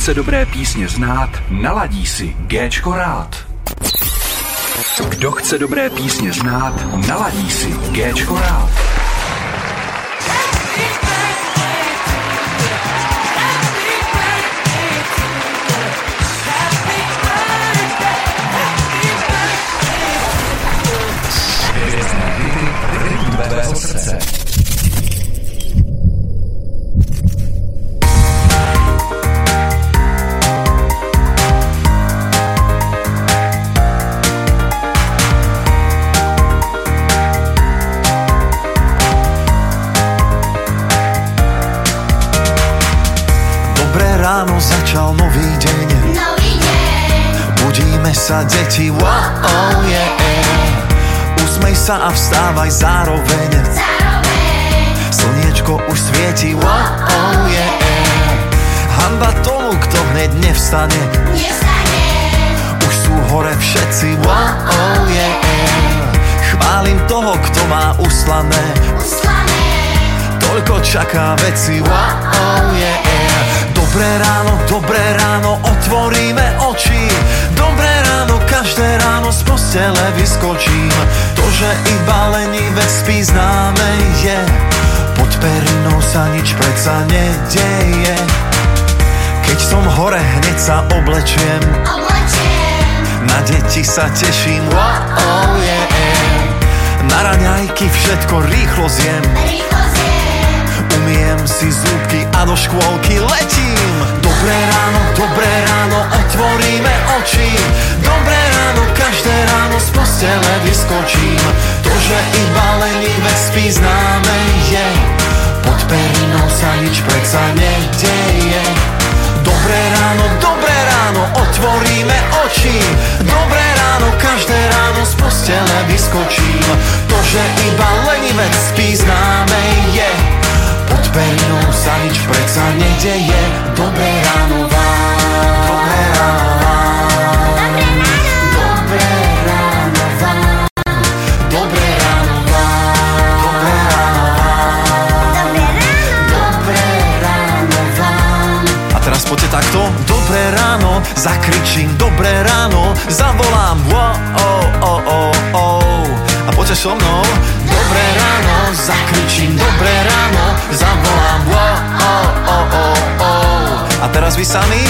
chce dobré písně znát, naladí si Géčko rád. Kdo chce dobré písně znát, naladí si Géčko rád. Sa a vstávaj zároveň. zároveň Slniečko už svieti, wow, oh yeah. Hanba tomu, kto hneď nevstane. nestane. Už sú hore všetci, wow, oh yeah. Chválim toho, kto má uslané. Uslané, Toľko čaká veci, wow, oh yeah. Dobré ráno, dobré ráno, otvoríme oči. Dobré ráno, každé ráno z postele vyskočím. To, že iba lenivec spí známe je. Pod perinou sa nič predsa nedeje. Keď som hore, hneď sa oblečiem. oblečiem, Na deti sa teším, wow, oh yeah. Na raňajky všetko rýchlo zjem. rýchlo zjem. Umiem si zúbky a do škôlky letím Dobré ráno, dobré ráno, otvoríme oči Dobré každé ráno z postele vyskočím. To, že iba lenivec spí známe je. Pod perinou sa nič predsa nedeje Dobré ráno, dobré ráno, otvoríme oči. Dobré ráno, každé ráno z postele vyskočím. To, že iba lenivec spí známe je. Pod perinou sa nič predsa nedeje Dobré ráno vám. Dobré ráno takto Dobré ráno, zakričím Dobré ráno, zavolám wow, oh, oh, oh, oh. A poďte so mnou Dobré ráno, zakričím Dobré ráno, zavolám wow, oh, oh, oh, oh. A teraz vy sami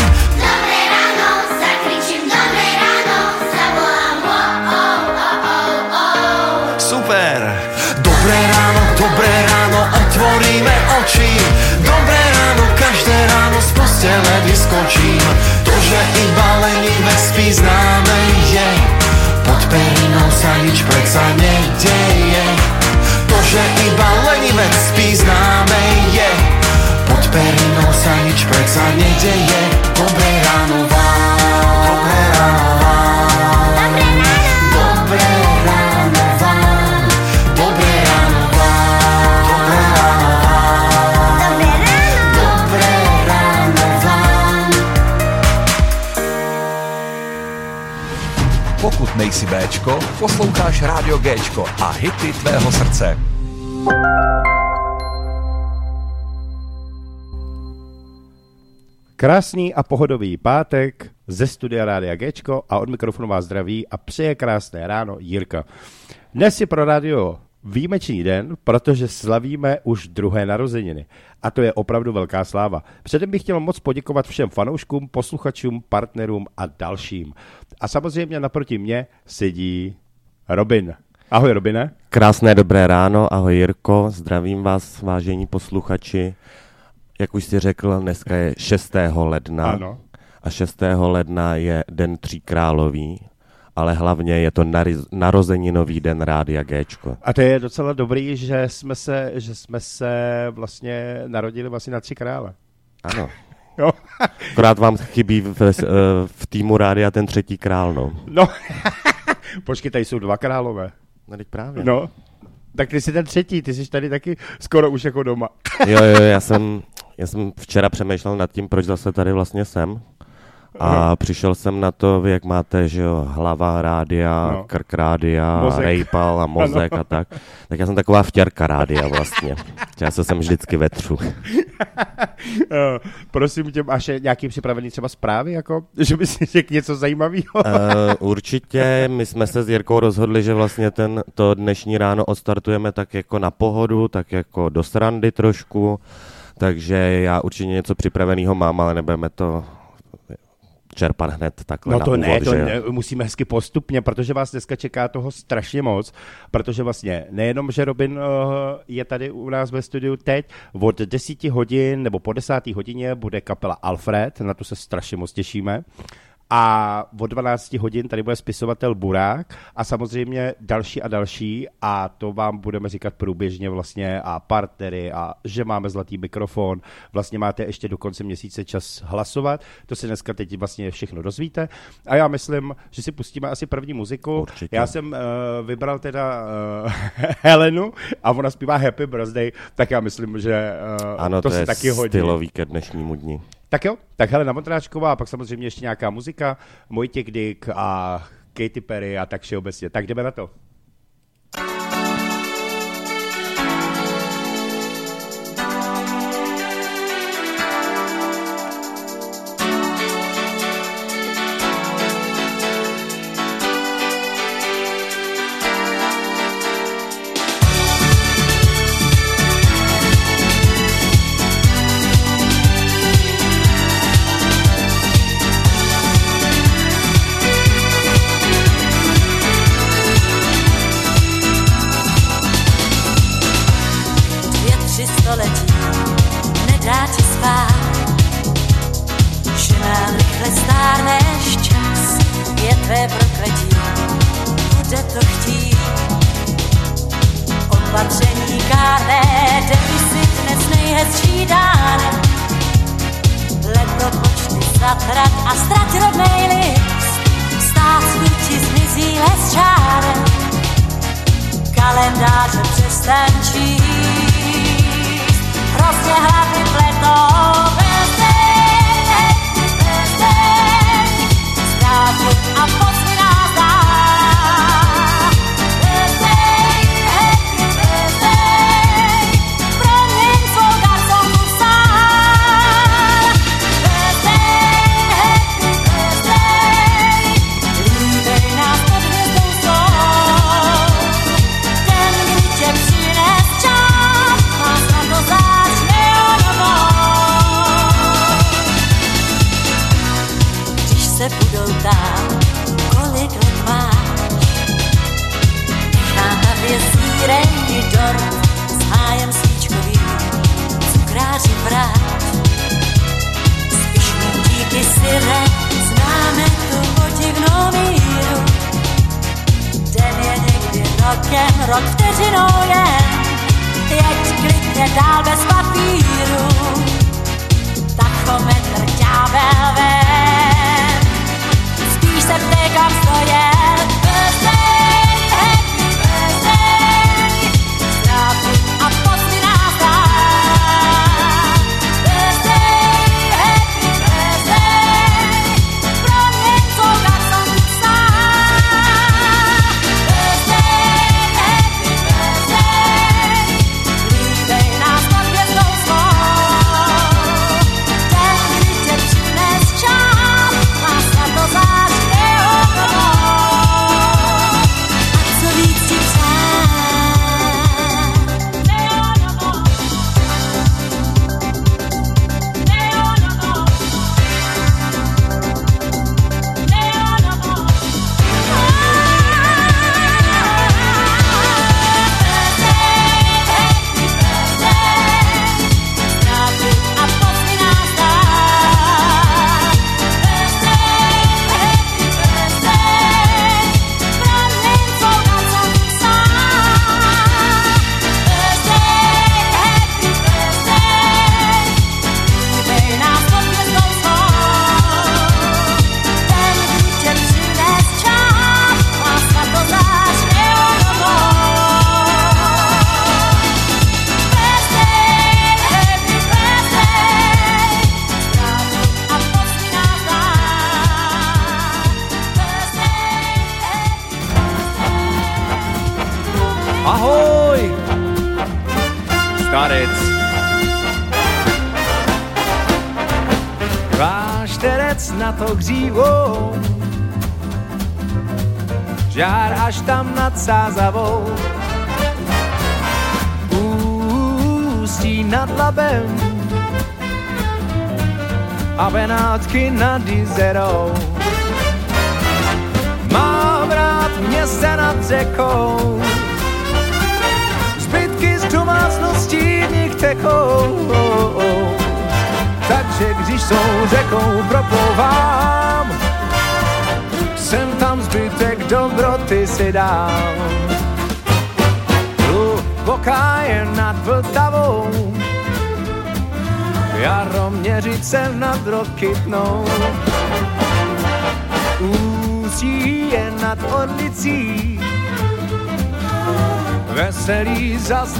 vyskočím. To, že iba lenivec spí známe je. Pod perinou sa nič predsa nedeje. To, že iba lenivec spí známe je. Pod perinou sa nič predsa nedeje. Pokud nejsi Bčko, posloucháš Rádio Géčko a hity tvého srdce. Krásný a pohodový pátek ze studia Rádia Gčko a od mikrofonu vás zdraví a přeje krásné ráno Jirka. Dnes je pro rádio výjimečný den, protože slavíme už druhé narozeniny. A to je opravdu velká sláva. Předem bych chtěl moc poděkovat všem fanouškům, posluchačům, partnerům a dalším. A samozřejmě naproti mě sedí Robin. Ahoj Robine. Krásné dobré ráno, ahoj Jirko, zdravím vás, vážení posluchači. Jak už jsi řekl, dneska je 6. ledna Ano. a 6. ledna je Den tří královí, ale hlavně je to narozeninový den Rádia Géčko. A to je docela dobrý, že jsme se, že jsme se vlastně narodili vlastně na tři krále. Ano, Jo. akorát vám chybí v, v, v týmu Rádia ten třetí král, no. No, počkej, tady jsou dva králové. No, teď právě. No, tak ty jsi ten třetí, ty jsi tady taky skoro už jako doma. Jo, jo, já jsem, já jsem včera přemýšlel nad tím, proč zase tady vlastně jsem. A přišel jsem na to, vy jak máte, že jo, hlava rádia, No. no. krk rádia, Mozek. rejpal a mozek a tak. Tak já jsem taková vtěrka rádia vlastně. Já se jsem vždycky vetřu. Eh, Prosím tě, máš nějaký připravený třeba zprávy, jako, že bys si řekl něco zajímavého? Uh, určitě, my jsme se s Jirkou rozhodli, že vlastně ten, to dnešní ráno odstartujeme tak jako na pohodu, tak jako do srandy trošku, takže já určitě něco připraveného mám, ale nebudeme to čerpat hned takhle No na to úvod, ne, to že? ne, musíme hezky postupně, protože vás dneska čeká toho strašně moc, protože vlastně nejenom, že Robin uh, je tady u nás ve studiu teď, od 10 hodin nebo po 10. hodině bude kapela Alfred, na to se strašně moc těšíme. A od 12 hodin tady bude spisovatel Burák a samozřejmě další a další a to vám budeme říkat průběžně vlastně a partnery a že máme zlatý mikrofon. Vlastně máte ještě do konce měsíce čas hlasovat, to se dneska teď vlastně všechno dozvíte. A já myslím, že si pustíme asi první muziku. Určitě. Já jsem uh, vybral teda uh, Helenu a ona zpívá Happy Birthday, tak já myslím, že uh, Ano, to, to, se je taky hodí. stylový ke dnešnímu dni. Tak jo, tak Helena Vondráčková a pak samozřejmě ještě nějaká muzika, Mojtěk Dick a Katy Perry a tak všeobecně. Tak jdeme na to.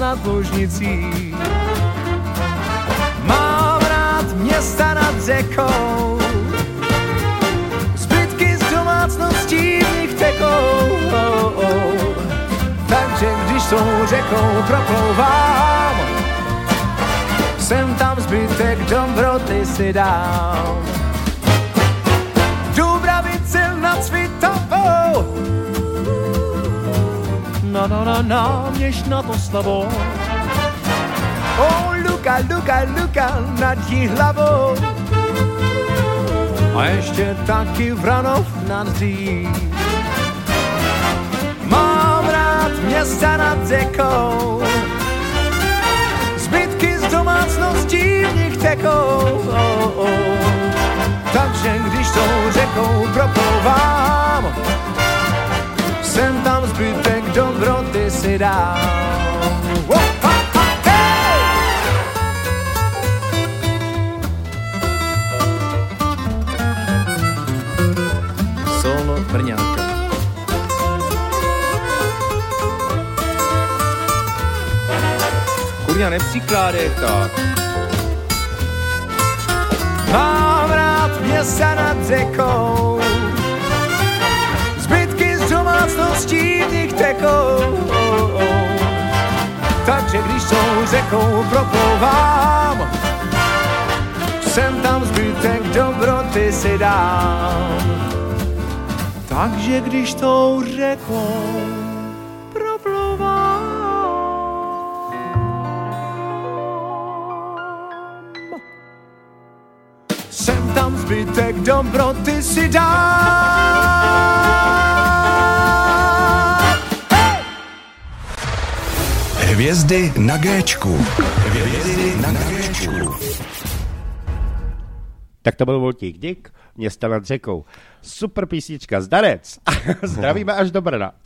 Nad Lužnicí. Mám rád města nad řekou, zbytky z domácností v nich tekou. Takže když tou řekou proplouvám, sem tam zbytek dobroty si dám. Dubravice nad Svitovou, no, no, no, měš na to slavo. O, Luka, Luka, Luka, nad jí hlavou. A ještě taky Vranov nad dřív. Mám rád města nad řekou, zbytky z domácností v nich tekou. Takže když tou řekou proplouvám, sem tam zbytek dobroty si! Solo Brňánka. Kurňa, nepřikládej tak. Mám rád města nad řekou, z domácností v nich tekou. Takže když tou řekou proplouvám, sem tam zbytek dobroty si dám. Takže když tou řekou zbytek dobroty si dám. Hvězdy na Géčku. Hvězdy na Géčku. Tak to byl Voltík Dík, města nad řekou. Super písnička, zdarec. Zdravíme až do Brna.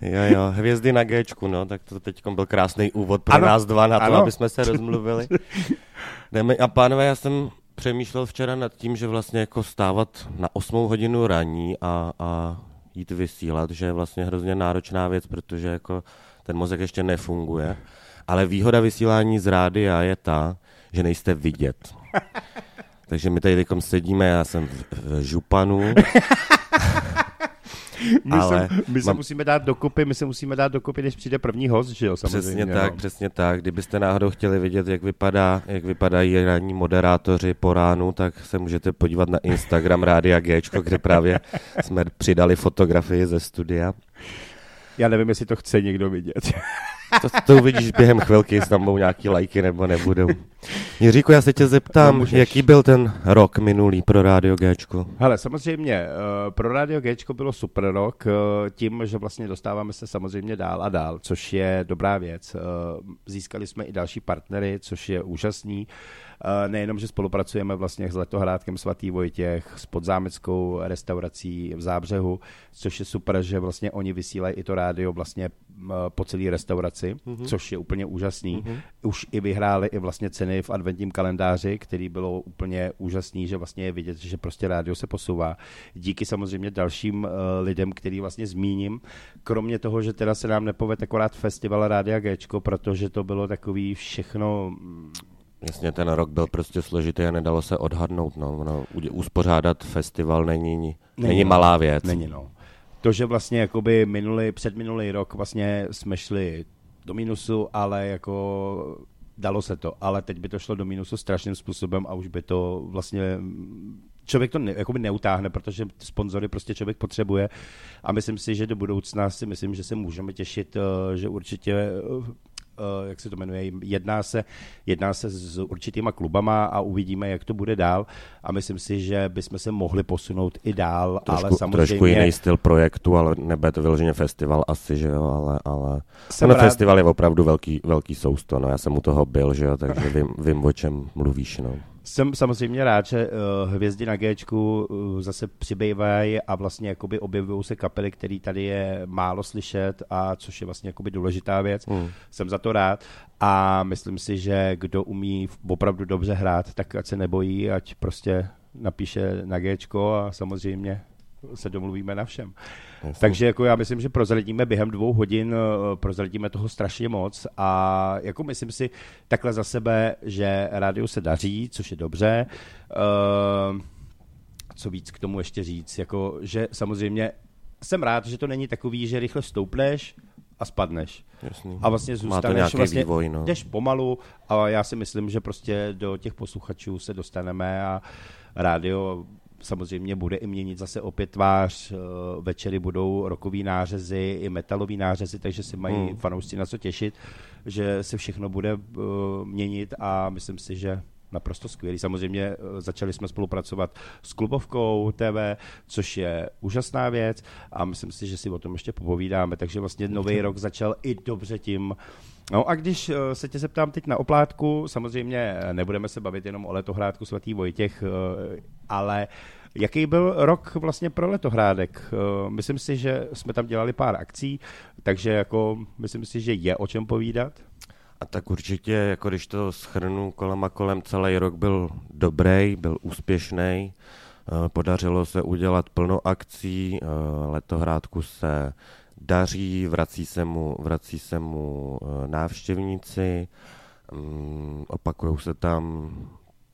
Jo, jo, hvězdy na Gčku, no, tak to teď byl krásný úvod pro Ano, nás dva na to, ano. aby jsme se rozmluvili. Jdeme, a pánové, já jsem přemýšlel včera nad tím, že vlastně jako stávat na 8 hodinu raní a, a jít vysílat, že je vlastně hrozně náročná věc, protože jako ten mozek ještě nefunguje. Ale výhoda vysílání z rádia je ta, že nejste vidět. Takže my tady sedíme, já jsem v, v županu, My, Ale se, my se mám- musíme dát dokupy, my se musíme dát dokupy, než přijde první host, že jo, samozřejmě. Přesně tak, no. přesně tak. Kdybyste náhodou chtěli vidět, jak, vypadá, jak vypadají ranní moderátoři po ránu, tak se můžete podívat na Instagram Rádia Gčko, kde právě jsme přidali fotografii ze studia. Já nevím, jestli to chce někdo vidět. To, to uvidíš během chvilky, jestli tam budou nějaký lajky nebo nebudou. Jiříku, já se tě zeptám, No, jaký byl ten rok minulý pro Rádio Gčko? Hele, samozřejmě, eh, pro Radio Gčko bylo super rok, eh, tím, že vlastně dostáváme se samozřejmě dál a dál, což je dobrá věc. Eh, Získali jsme i další partnery, což je úžasný. Eh, Nejenom, že spolupracujeme vlastně s letohrádkem Svatý Vojtěch, s podzámeckou restaurací v Zábřehu, což je super, že vlastně oni vysílají i to rádio vlastně eh, po celé restauraci, mm-hmm. což je úplně úžasný. Mm-hmm. Už i vyhráli i vlastně ceny v adventním kalendáři, který bylo úplně úžasný, že vlastně je vidět, že prostě rádio se posouvá. Díky samozřejmě dalším uh, lidem, který vlastně zmíním. Kromě toho, že teda se nám nepoved akorát festival Rádia Gčko, protože to bylo takový všechno mm, Jasně, ten rok byl prostě složitý a nedalo se odhadnout. No. No, uspořádat festival není, není, není no. malá věc. Není, no. to, že vlastně jakoby minulý, předminulý rok vlastně jsme šli do minusu, ale jako dalo se to, ale teď by to šlo do minusu strašným způsobem a už by to vlastně člověk to ne, jakoby neutáhne, protože sponzory prostě člověk potřebuje a myslím si, že do budoucna si myslím, že se můžeme těšit, eh, že určitě eh, jak se to jmenuje, jedná se, jedná se s určitýma klubama a uvidíme, jak to bude dál a myslím si, že bychom se mohli posunout i dál, Trošku, ale samozřejmě... trošku jiný styl projektu, ale nebude to vyloženě festival asi, že jo, ale, ale Jsem ten rád- festival je opravdu velký, velký sousto, no já jsem u toho byl, že jo, takže vím, vím o čem mluvíš, no. Jsem samozřejmě rád, že uh, hvězdy na Gčku uh, zase přibývají a vlastně jakoby objevují se kapely, které tady je málo slyšet a což je vlastně jakoby důležitá věc. Hmm. Jsem za to rád a myslím si, že kdo umí opravdu dobře hrát, tak ať se nebojí, ať prostě napíše na Gčko a samozřejmě se domluvíme na všem. Jasně. Takže jako já myslím, že prozradíme během dvou hodin, eh, prozradíme toho strašně moc a jako myslím si takhle za sebe, že rádiu se daří, což je dobře. Uh, co víc k tomu ještě říct, jako že samozřejmě jsem rád, že to není takový, že rychle stoupneš a spadneš. Jasný. A vlastně Má to zůstaneš, vlastně vývoj, no. jdeš pomalu a já si myslím, že prostě do těch posluchačů se dostaneme a rádio samozřejmě bude i měnit zase opět tvář, eh, večery budou rokový nářezy i metalový nářezy, takže si mají Hmm. fanoušci na co těšit, že se všechno bude uh, měnit a myslím si, že naprosto skvělý. Samozřejmě eh, začali jsme spolupracovat s klubovkou TV, což je úžasná věc a myslím si, že si o tom ještě popovídáme, takže vlastně nový rok začal i dobře tím, No a když eh, se tě zeptám teď na oplátku, samozřejmě eh, nebudeme se bavit jenom o letohrádku svatý Vojtěch, ale jaký byl rok vlastně pro letohrádek? Myslím si, že jsme tam dělali pár akcí, takže jako myslím si, že je o čem povídat. A tak určitě, jako když to schrnu kolem a kolem, celý rok byl dobrý, byl úspěšný. Podařilo se udělat plno akcí, eh, letohrádku se daří, vrací se mu, vrací se mu eh, návštěvníci, mm, opakují se tam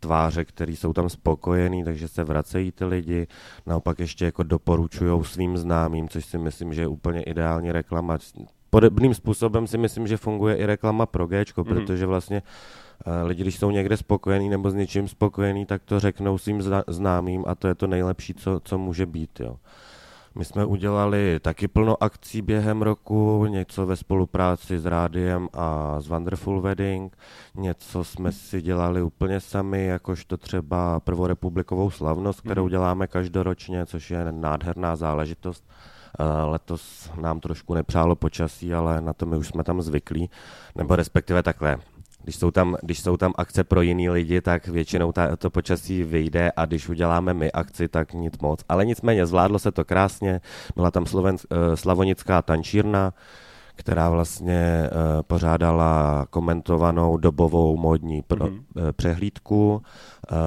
tváře, které jsou tam spokojený, takže se vracejí ty lidi. Naopak ještě jako doporučují svým známým, což si myslím, že je úplně ideální reklama. Podobným způsobem si myslím, že funguje i reklama pro Gčko, Mhm. protože vlastně eh, lidi, když jsou někde spokojení nebo s něčím spokojení, tak to řeknou svým zna- známým a to je to nejlepší, co, co může být. Jo. My jsme udělali taky plno akcí během roku, něco ve spolupráci s rádiem a s Wonderful Wedding, něco jsme si dělali úplně sami, jakožto třeba prvorepublikovou slavnost, kterou Mhm. děláme každoročně, což je nádherná záležitost. Eh, Letos nám trošku nepřálo počasí, ale na to my už jsme tam zvyklí, nebo respektive takhle. Když jsou, tam, když jsou tam akce pro jiný lidi, tak většinou ta, to počasí vyjde a když uděláme my akci, tak nic moc. Ale nicméně zvládlo se to krásně, byla tam Sloven, eh, slavonická tančírna, která vlastně uh, pořádala komentovanou dobovou módní pro, Mhm. mm-hmm. přehlídku. Uh,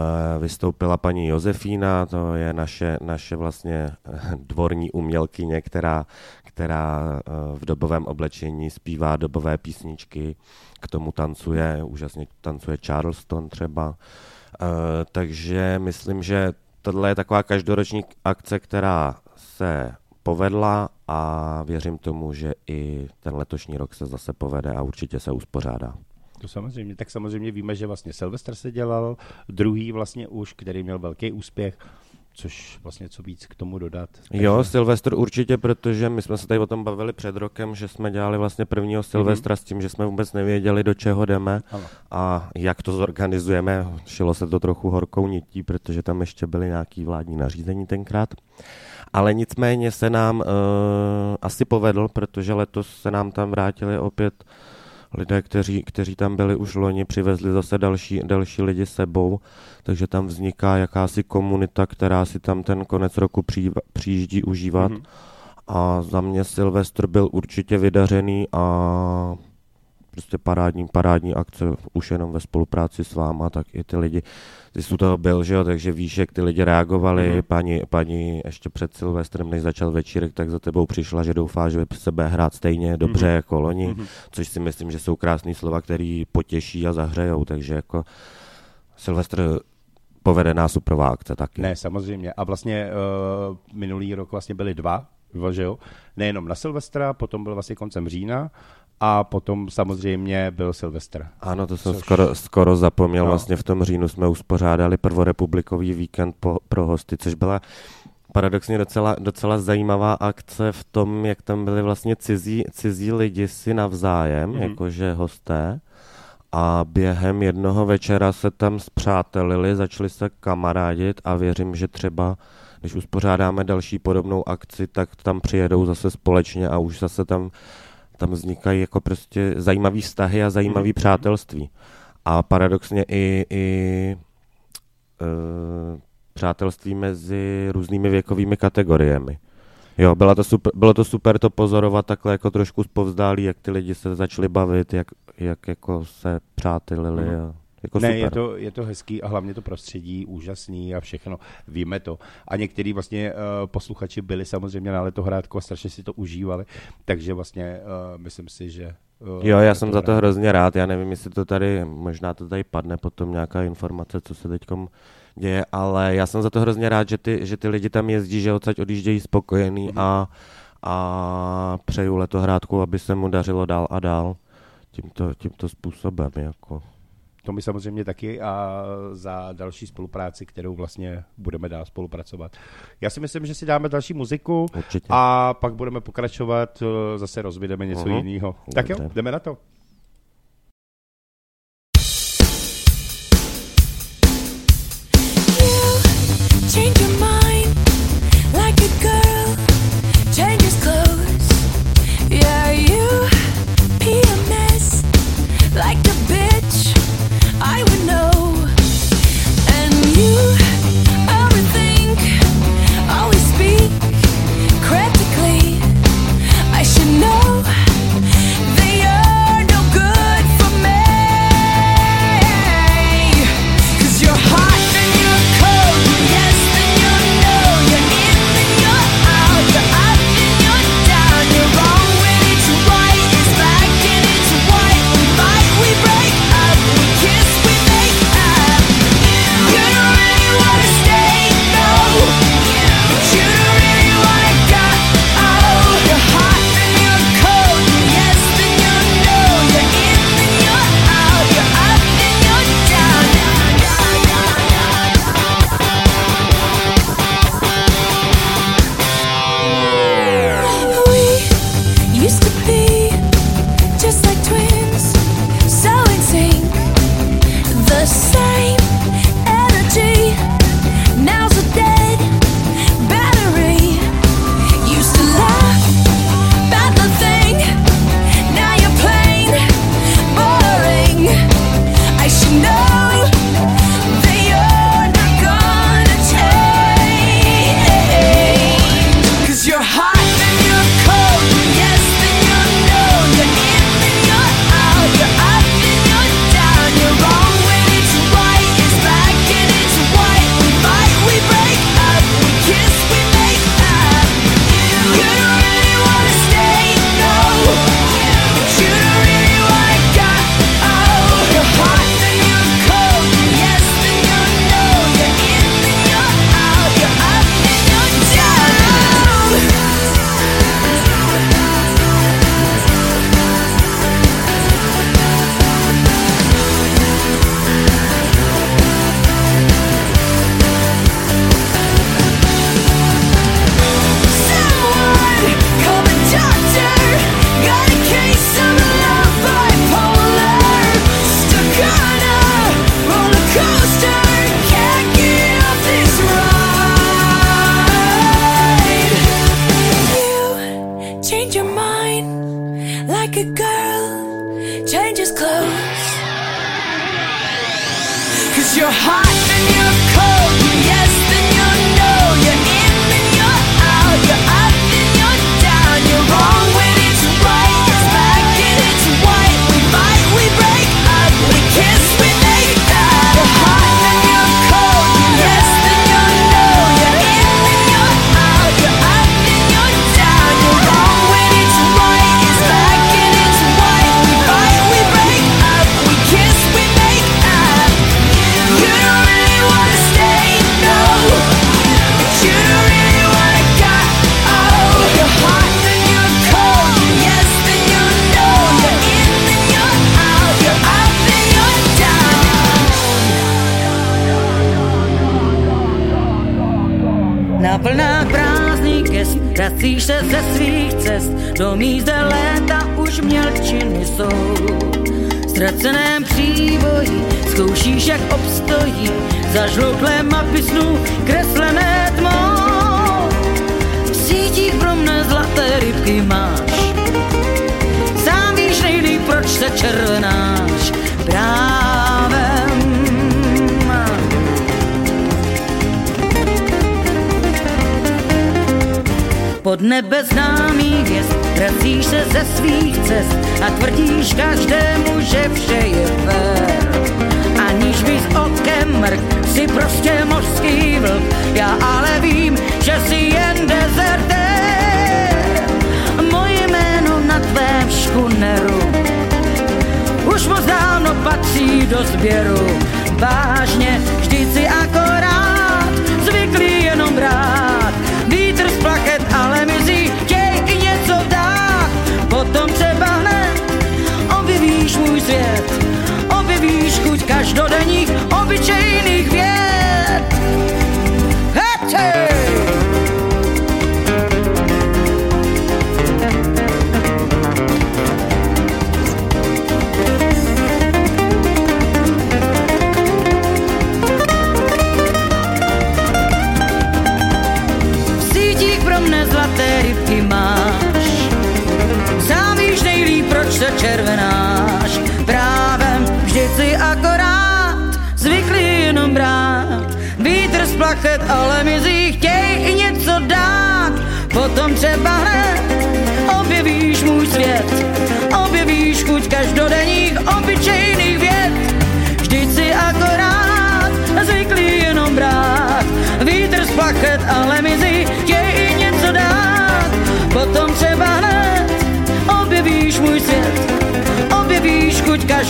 vystoupila paní Josefína, to je naše, naše vlastně eh, dvorní umělkyně, která, která v dobovém oblečení zpívá dobové písničky, k tomu tancuje, úžasně tancuje Charleston třeba. Takže myslím, že tohle je taková každoroční akce, která se povedla a věřím tomu, že i ten letošní rok se zase povede a určitě se uspořádá. To samozřejmě, tak samozřejmě víme, že vlastně Sylvester se dělal, druhý vlastně už, který měl velký úspěch, což vlastně co víc k tomu dodat. Jo, Silvestr určitě, protože my jsme se tady o tom bavili před rokem, že jsme dělali vlastně prvního Silvestra mm-hmm. s tím, že jsme vůbec nevěděli, do čeho jdeme Ano. a jak to zorganizujeme. Šilo se to trochu horkou nití, protože tam ještě byly nějaký vládní nařízení tenkrát. Ale nicméně se nám uh, asi povedl, protože letos se nám tam vrátili opět lidé, kteří, kteří tam byli už loni, přivezli zase další, další lidi sebou, takže tam vzniká jakási komunita, která si tam ten konec roku při, přijíždí užívat. Mhm. A za mě Silvestr byl určitě vydařený a prostě parádní, parádní akce, už jenom ve spolupráci s váma, tak i ty lidi, ty jsi u toho byl, že jo, takže víš, jak ty lidi reagovali, Mhm. paní, paní ještě před Silvestrem, než začal večírek, tak za tebou přišla, že doufá, že by se bude hrát stejně dobře Mhm. jako loni, Mhm. což si myslím, že jsou krásné slova, které potěší a zahřejou, takže jako Silvestr povedená suprová akce taky. Ne, samozřejmě. A vlastně uh, minulý rok vlastně byly dva že jo? Nejenom na Silvestra, potom byl vlastně koncem října a potom samozřejmě byl Silvestr. Ano, to jsem Což- skoro, skoro zapomněl. No. Vlastně v tom říjnu jsme uspořádali prvorepublikový víkend po, pro hosty, což byla paradoxně docela, docela zajímavá akce v tom, jak tam byli vlastně cizí, cizí lidi si navzájem, Mhm. mm-hmm. jakože hosté. A během jednoho večera se tam zpřátelili, začali se kamarádit a věřím, že třeba když uspořádáme další podobnou akci, tak tam přijedou zase společně a už zase tam, tam vznikají jako prostě zajímavý vztahy a zajímavý přátelství. A paradoxně i, i e, přátelství mezi různými věkovými kategoriemi. Jo, byla to super, bylo to super to pozorovat takhle jako trošku zpovzdálí, jak ty lidi se začali bavit, jak, jak jako se přátelili. Mhm. A, jako ne, super. je to, je to hezký a hlavně to prostředí úžasný a všechno. Víme to. A některý vlastně uh, posluchači byli samozřejmě na letohrádku a strašně si to užívali, takže vlastně uh, myslím si, že... Uh, Jo, já jsem za to hrozně rád. Já nevím, jestli to tady, možná to tady padne potom nějaká informace, co se teď děje, ale já jsem za to hrozně rád, že ty, že ty lidi tam jezdí, že odsaď odjíždějí spokojený Mhm. a, a přeju letohrádku, aby se mu dařilo dál a dál tímto, tímto způsobem. Jako. To my samozřejmě taky a za další spolupráci, kterou vlastně budeme dál spolupracovat. Já si myslím, že si dáme další muziku Určitě. a pak budeme pokračovat, eh, zase rozvideme něco Mhm. jiného. Tak jo, jdeme na to. Change your mind like a girl changes clothes. Yeah, you PMS like a bitch.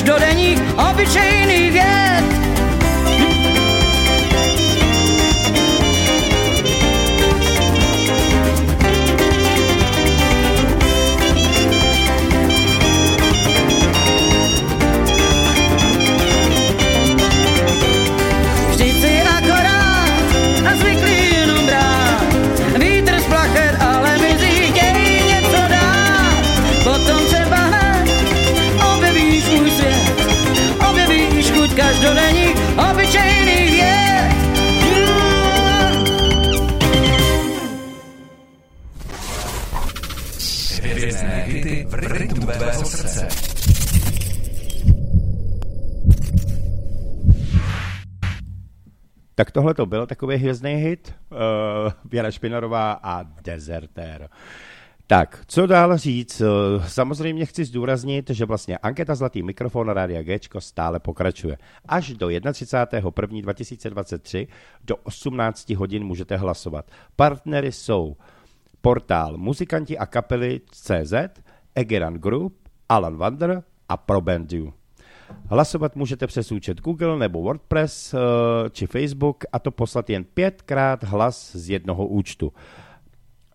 Každodenních obyčejných tohle to byl takový hvězdný hit. Uh, Věra Špinarová a Desertér. Tak, co dál říct? Samozřejmě chci zdůraznit, že vlastně anketa Zlatý mikrofon Rádia Gčko stále pokračuje. Až do 31.1.2023 do 18 hodin můžete hlasovat. Partnery jsou portál Muzikanti a kapely CZ, Egeran Group, Alan Wander a Probandu. Hlasovat můžete přes účet Google nebo WordPress eh, či Facebook a to poslat jen pětkrát hlas z jednoho účtu.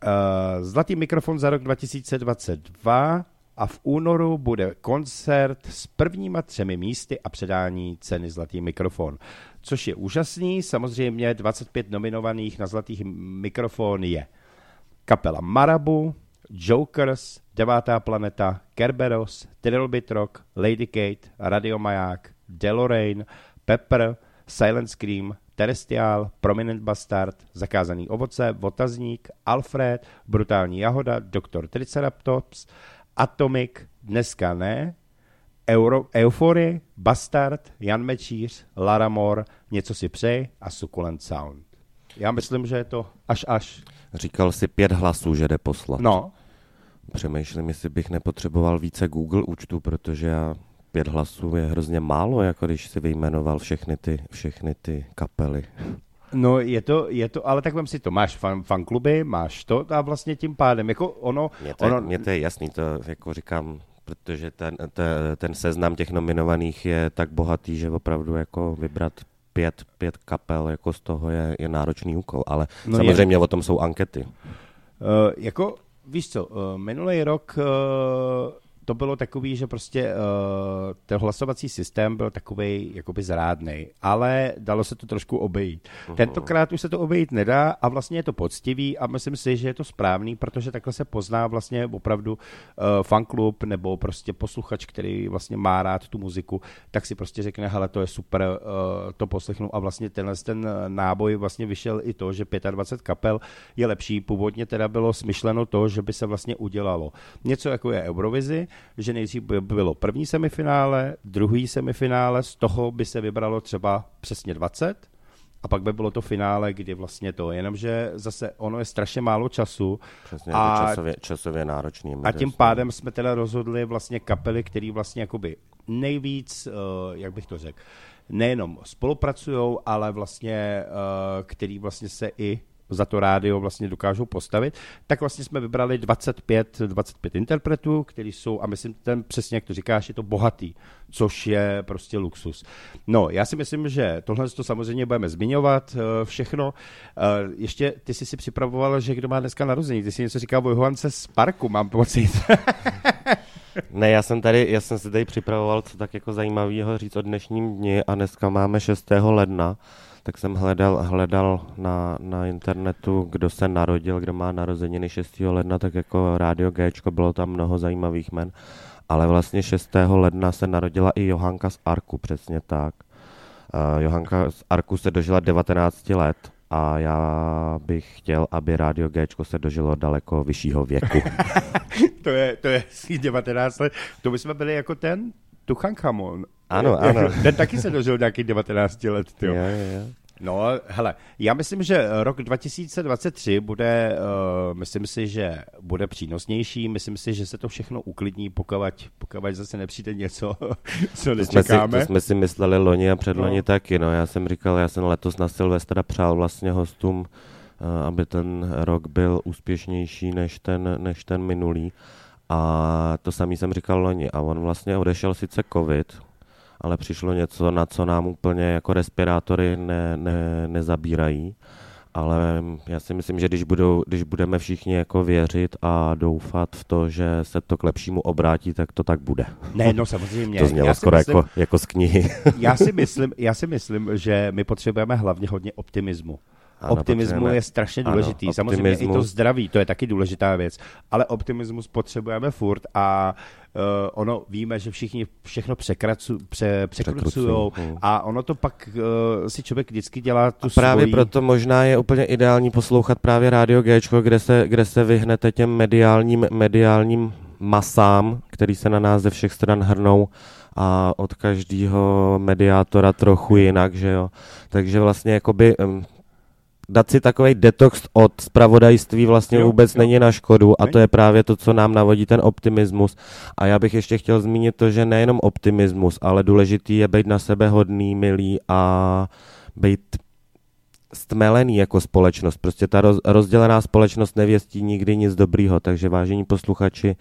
Eh, Zlatý mikrofon za rok 2022 a v únoru bude koncert s prvníma třemi místy a předání ceny Zlatý mikrofon. Což je úžasný, samozřejmě 25 nominovaných na Zlatý mikrofon je kapela Marabu, Jokers, Devátá planeta, Kerberos, Trilbit Rock, Lady Kate, Radio Maják, Deloraine, Pepper, Silent Scream, Terestial, Prominent Bastard, Zakázaný ovoce, Votazník, Alfred, Brutální jahoda, Dr. Triceratops, Atomic, Dneska ne, Euro, Eufory, Bastard, Jan Mečíř, Laramore, Něco si přeji a Succulent Sound. Já myslím, že je to až až. Říkal si pět hlasů, že jde poslat. No, Přemýšlím, jestli bych nepotřeboval více Google účtu, protože já pět hlasů je hrozně málo, jako když si vyjmenoval všechny ty, všechny ty kapely. No je to, je to, ale tak vem si to, máš fan, fankluby, máš to a vlastně tím pádem, jako ono, Mně to, je, ono mně to je jasný, to jako říkám, protože ten, ten, ten seznam těch nominovaných je tak bohatý, že opravdu jako vybrat pět, pět kapel jako z toho je, je náročný úkol, ale No no je. samozřejmě o tom jsou ankety. Uh, jako, víš co, uh, minulý rok uh, to bylo takový, že prostě uh, ten hlasovací systém byl takový jakoby zrádný, ale dalo se to trošku obejít. Uh-huh. Tentokrát už se to obejít nedá a vlastně je to poctivý a myslím si, že je to správný, protože takhle se pozná vlastně opravdu uh, fanklub nebo prostě posluchač, který vlastně má rád tu muziku, tak si prostě řekne, hele, to je super, uh, to poslechnu a vlastně tenhle ten náboj vlastně vyšel i to, že 25 kapel je lepší. Původně teda bylo smyšleno to, že by se vlastně udělalo něco jako je Eurovizi, že nejdřív by bylo první semifinále, druhý semifinále, z toho by se vybralo třeba přesně 20, a pak by bylo to finále, kdy vlastně to, jenomže zase ono je strašně málo času. Přesně, a, časově, časově náročný. a tím pádem jsme teda rozhodli vlastně kapely, které vlastně jakoby nejvíc, uh, jak bych to řekl, nejenom spolupracují, ale vlastně, uh, který vlastně se i za to rádio vlastně dokážou postavit, tak vlastně jsme vybrali 25, 25 interpretů, kteří jsou, a myslím, ten přesně, jak to říkáš, je to bohatý, což je prostě luxus. No, já si myslím, že tohle to samozřejmě budeme zmiňovat, eh, všechno. Eh, Ještě ty jsi si připravoval, že kdo má dneska narození. Ty jsi něco říkal o Johance z parku, mám pocit. Ne, já jsem tady, já jsem si tady připravoval, co tak jako zajímavého říct o dnešním dni a dneska máme 6. ledna, tak jsem hledal, hledal na, na internetu, kdo se narodil, kdo má narozeniny 6. ledna, tak jako Radio Gčko, bylo tam mnoho zajímavých men, ale vlastně 6. ledna se narodila i Johanka z Arku, přesně tak. Uh, Johanka z Arku se dožila 19 let a já bych chtěl, aby Radio Gčko se dožilo daleko vyššího věku. to je, to je asi 19 let. To by jsme byli jako ten Tuchanchamon. Ano, ano. Ten taky se dožil nějaký 19 let. Jo, jo, jo. No, hele, já myslím, že rok 2023 bude, uh, myslím si, že bude přínosnější, myslím si, že se to všechno uklidní, pokud, pokud zase nepřijde něco, co To jsme, si, nečekáme. to jsme si mysleli loni a předloni No. taky, no. Já jsem říkal, já jsem letos na Silvestra přál vlastně hostům, eh, aby ten rok byl úspěšnější než ten, než ten minulý. A to samý jsem říkal loni. A on vlastně odešel sice covid, ale přišlo něco, na co nám úplně jako respirátory ne, ne, nezabírají. Ale já si myslím, že když, budou, když budeme všichni jako věřit a doufat v to, že se to k lepšímu obrátí, tak to tak bude. Ne, no samozřejmě. To znělo Já skoro myslím- jako, jako z knihy. já, si myslím, já si myslím, že my potřebujeme hlavně hodně optimismu. Ano, Optimismu potřebujeme- je strašně ano, důležitý. Samozřejmě i to zdraví, to je taky důležitá věc. Ale optimismus potřebujeme furt a uh, ono víme, že všichni všechno překracu, pře, překrucují a ono to pak uh, si člověk vždycky dělá tu Právě svoji... proto možná je úplně ideální poslouchat právě Radio Gčko, kde se, kde se vyhnete těm mediálním, mediálním masám, který se na nás ze všech stran hrnou a od každého mediátora trochu jinak, že jo. Takže vlastně jakoby dát si takový detox od spravodajství vlastně Jo, vůbec jo. není na škodu a to je právě to, co nám navodí ten optimismus. A já bych ještě chtěl zmínit to, že nejenom optimismus, ale důležitý je být na sebe hodný, milý a být stmelený jako společnost. Prostě ta roz, rozdělená společnost nevěstí nikdy nic dobrýho, takže vážení posluchači,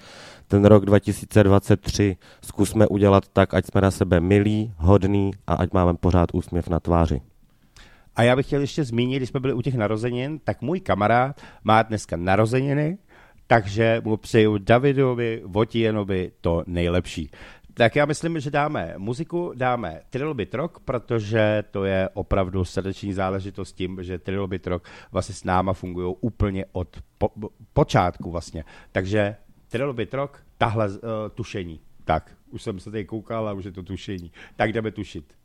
ten rok 2023 zkusme udělat tak, ať jsme na sebe milí, hodný a ať máme pořád úsměv na tváři. A já bych chtěl ještě zmínit, když jsme byli u těch narozenin, tak můj kamarád má dneska narozeniny, takže mu přeju Davidovi Votienovi to nejlepší. Tak já myslím, že dáme muziku, dáme Trilobit Rock, protože to je opravdu srdeční záležitost tím, že Trilobit Rock vlastně s náma fungují úplně od po, počátku vlastně. Takže Trilobit Rock, tahle uh, tušení. Tak, už jsem se tady koukal a už je to tušení. Tak jdeme tušit.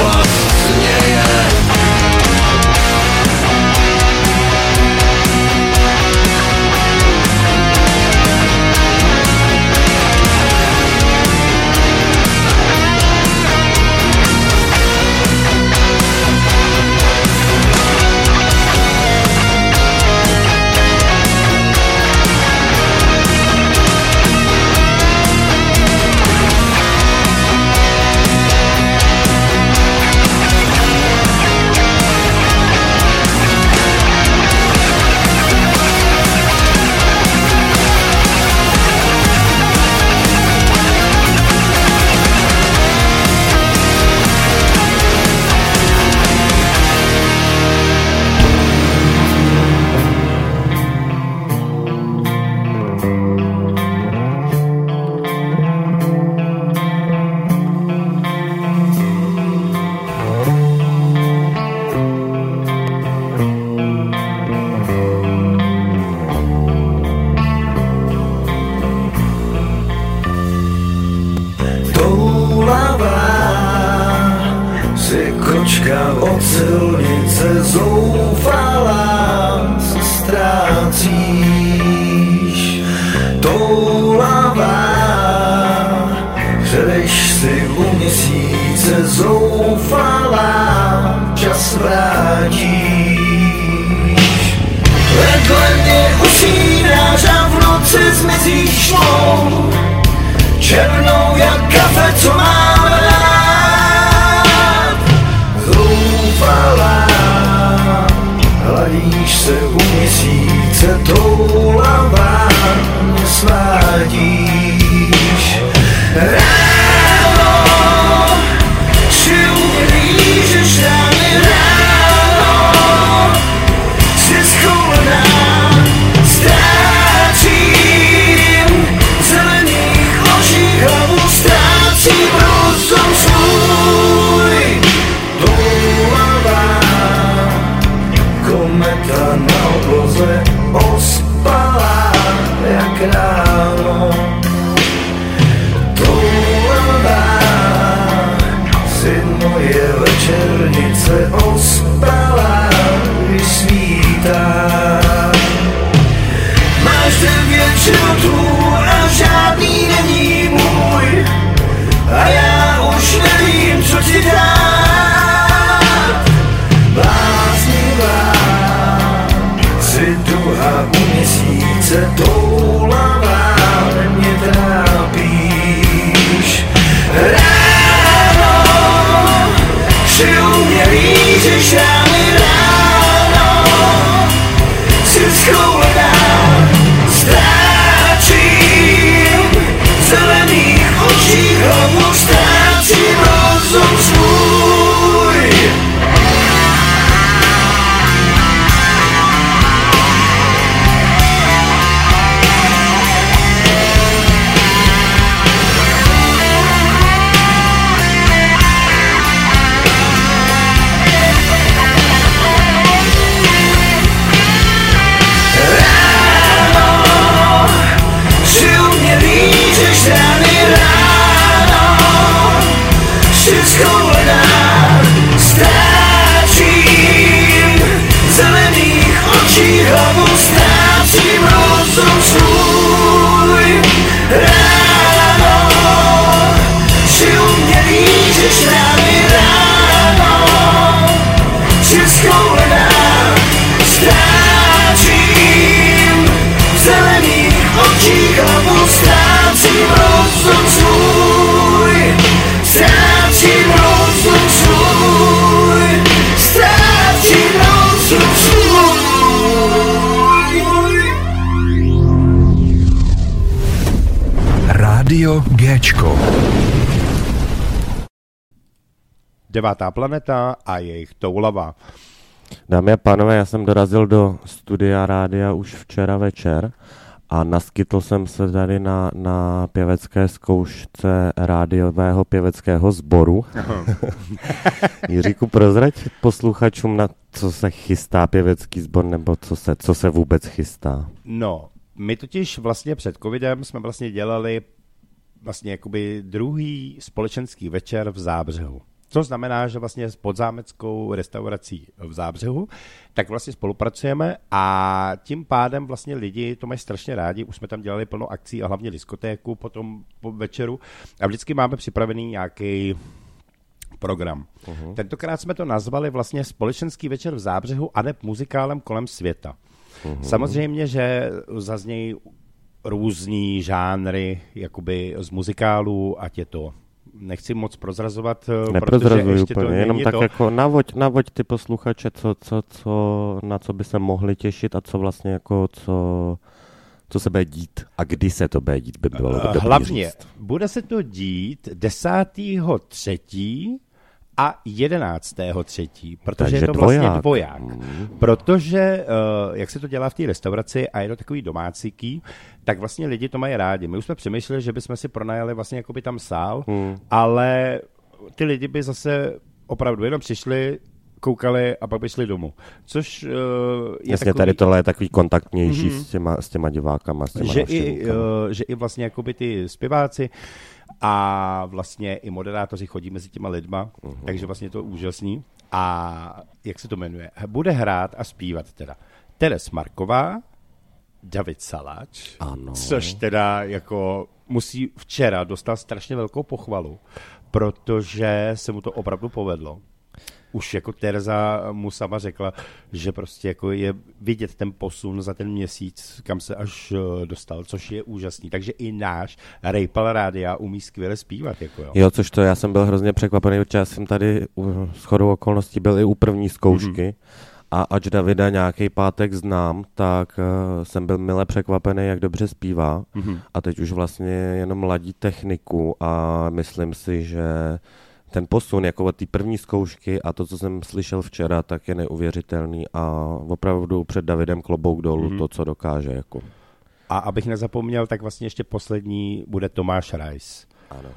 Se Géčko. Devátá planeta a jejich toulava. Dámy a pánové, já jsem dorazil do studia rádia už včera večer a naskytl jsem se tady na, na pěvecké zkoušce rádiového pěveckého sboru. Jiříku, prozrať posluchačům, na co se chystá pěvecký sbor, nebo co se, co se vůbec chystá. No, my totiž vlastně před covidem jsme vlastně dělali vlastně jakoby druhý společenský večer v Zábřehu. Co znamená, že vlastně s podzámeckou restaurací v Zábřehu, tak vlastně spolupracujeme a tím pádem vlastně lidi to mají strašně rádi. Už jsme tam dělali plno akcí a hlavně diskotéku potom po večeru a vždycky máme připravený nějaký program. Uh-huh. Tentokrát jsme to nazvali vlastně Společenský večer v Zábřehu a ne muzikálem kolem světa. Uh-huh. Samozřejmě, že zaznějí různý žánry jakoby z muzikálů, ať je to nechci moc prozrazovat, eh, protože ještě to úplně, jenom není tak to. jako navoď, navoď ty posluchače, co, co, co, na co by se mohli těšit a co vlastně jako, co, co se bude dít a kdy se to bude dít, by bylo Eh, Hlavně říct. bude se to dít 10.3. a 11.3., protože je Takže to vlastně dvoják. dvoják. Protože, eh, jak se to dělá v té restauraci a je to takový domácíký, tak vlastně lidi to mají rádi. My už jsme přemýšleli, že bychom si pronajali vlastně jakoby tam sál, Hmm. ale ty lidi by zase opravdu jenom přišli, koukali a pak by šli domů. Což uh, je Jasně, takový... tady tohle je takový kontaktnější Mhm. s, těma, s těma divákama, s těma že i, uh, že i vlastně jakoby ty zpěváci a vlastně i moderátoři chodí mezi těma lidma, uh-huh. takže vlastně to je úžasný. A jak se to jmenuje? Bude hrát a zpívat teda Teres Marková, David Salač, ano. což teda jako musí včera dostal strašně velkou pochvalu, protože se mu to opravdu povedlo. Už jako Terza mu sama řekla, že prostě jako je vidět ten posun za ten měsíc, kam se až eh, dostal, což je úžasný. Takže i náš Rejpal Rádia umí skvěle zpívat. Jako jo. Jo, což to já jsem byl hrozně překvapený, protože já jsem tady u- s chodou okolností byl i u první zkoušky Mhm. a ač Davida nějaký pátek znám, tak uh, jsem byl mile překvapený, jak dobře zpívá Mhm. a teď už vlastně jenom ladí techniku a myslím si, že ten posun jako od té první zkoušky a to, co jsem slyšel včera, tak je neuvěřitelný a opravdu před Davidem klobouk dolů Mhm. to, co dokáže. Jako. A abych nezapomněl, tak vlastně ještě poslední bude Tomáš Rajs. Ano.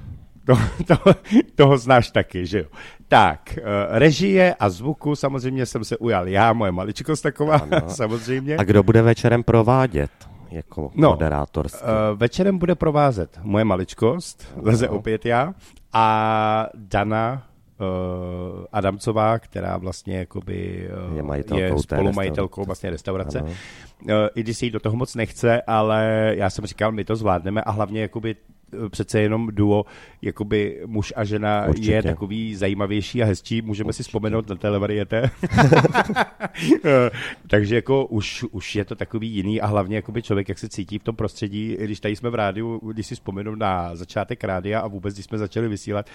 To, to, toho znáš taky, že jo? Tak, uh, režie a zvuku samozřejmě jsem se ujal já, moje maličkost taková, Ano. samozřejmě. A kdo bude večerem provádět jako No, moderátorský? Uh, večerem bude provázet moje maličkost, leze opět já, a Dana uh, Adamcová, která vlastně jakoby uh, Je majitelkou je spolumajitelkou vlastně restaurace. Ano. Uh, I když se jí do toho moc nechce, ale já jsem říkal, my to zvládneme a hlavně jakoby eh, přece jenom duo, jakoby muž a žena Určitě. je takový zajímavější a hezčí, můžeme si vzpomenout na televariete. Takže jako už, už je to takový jiný a hlavně jakoby člověk, jak se cítí v tom prostředí, když tady jsme v rádiu, když si vzpomenu na začátek rádia a vůbec, když jsme začali vysílat,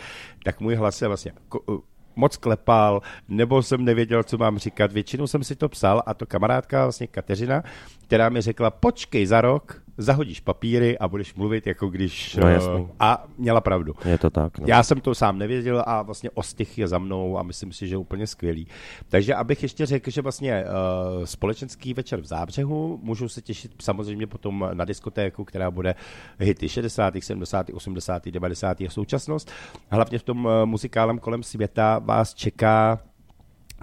tak můj hlas se vlastně ko- moc klepal, nebo jsem nevěděl, co mám říkat. Většinou jsem si to psal a to kamarádka, vlastně Kateřina, která mi řekla, počkej za rok, zahodíš papíry a budeš mluvit, jako když... No, eh, jasný. a měla pravdu. Je to tak. No. Já jsem to sám nevěděl a vlastně ostych je za mnou a myslím si, že je úplně skvělý. Takže abych ještě řekl, že vlastně uh, společenský večer v Zábřehu, můžu se těšit samozřejmě potom na diskotéku, která bude hity 60., 70., 80., 90. a současnost. Hlavně v tom uh, muzikálem kolem světa vás čeká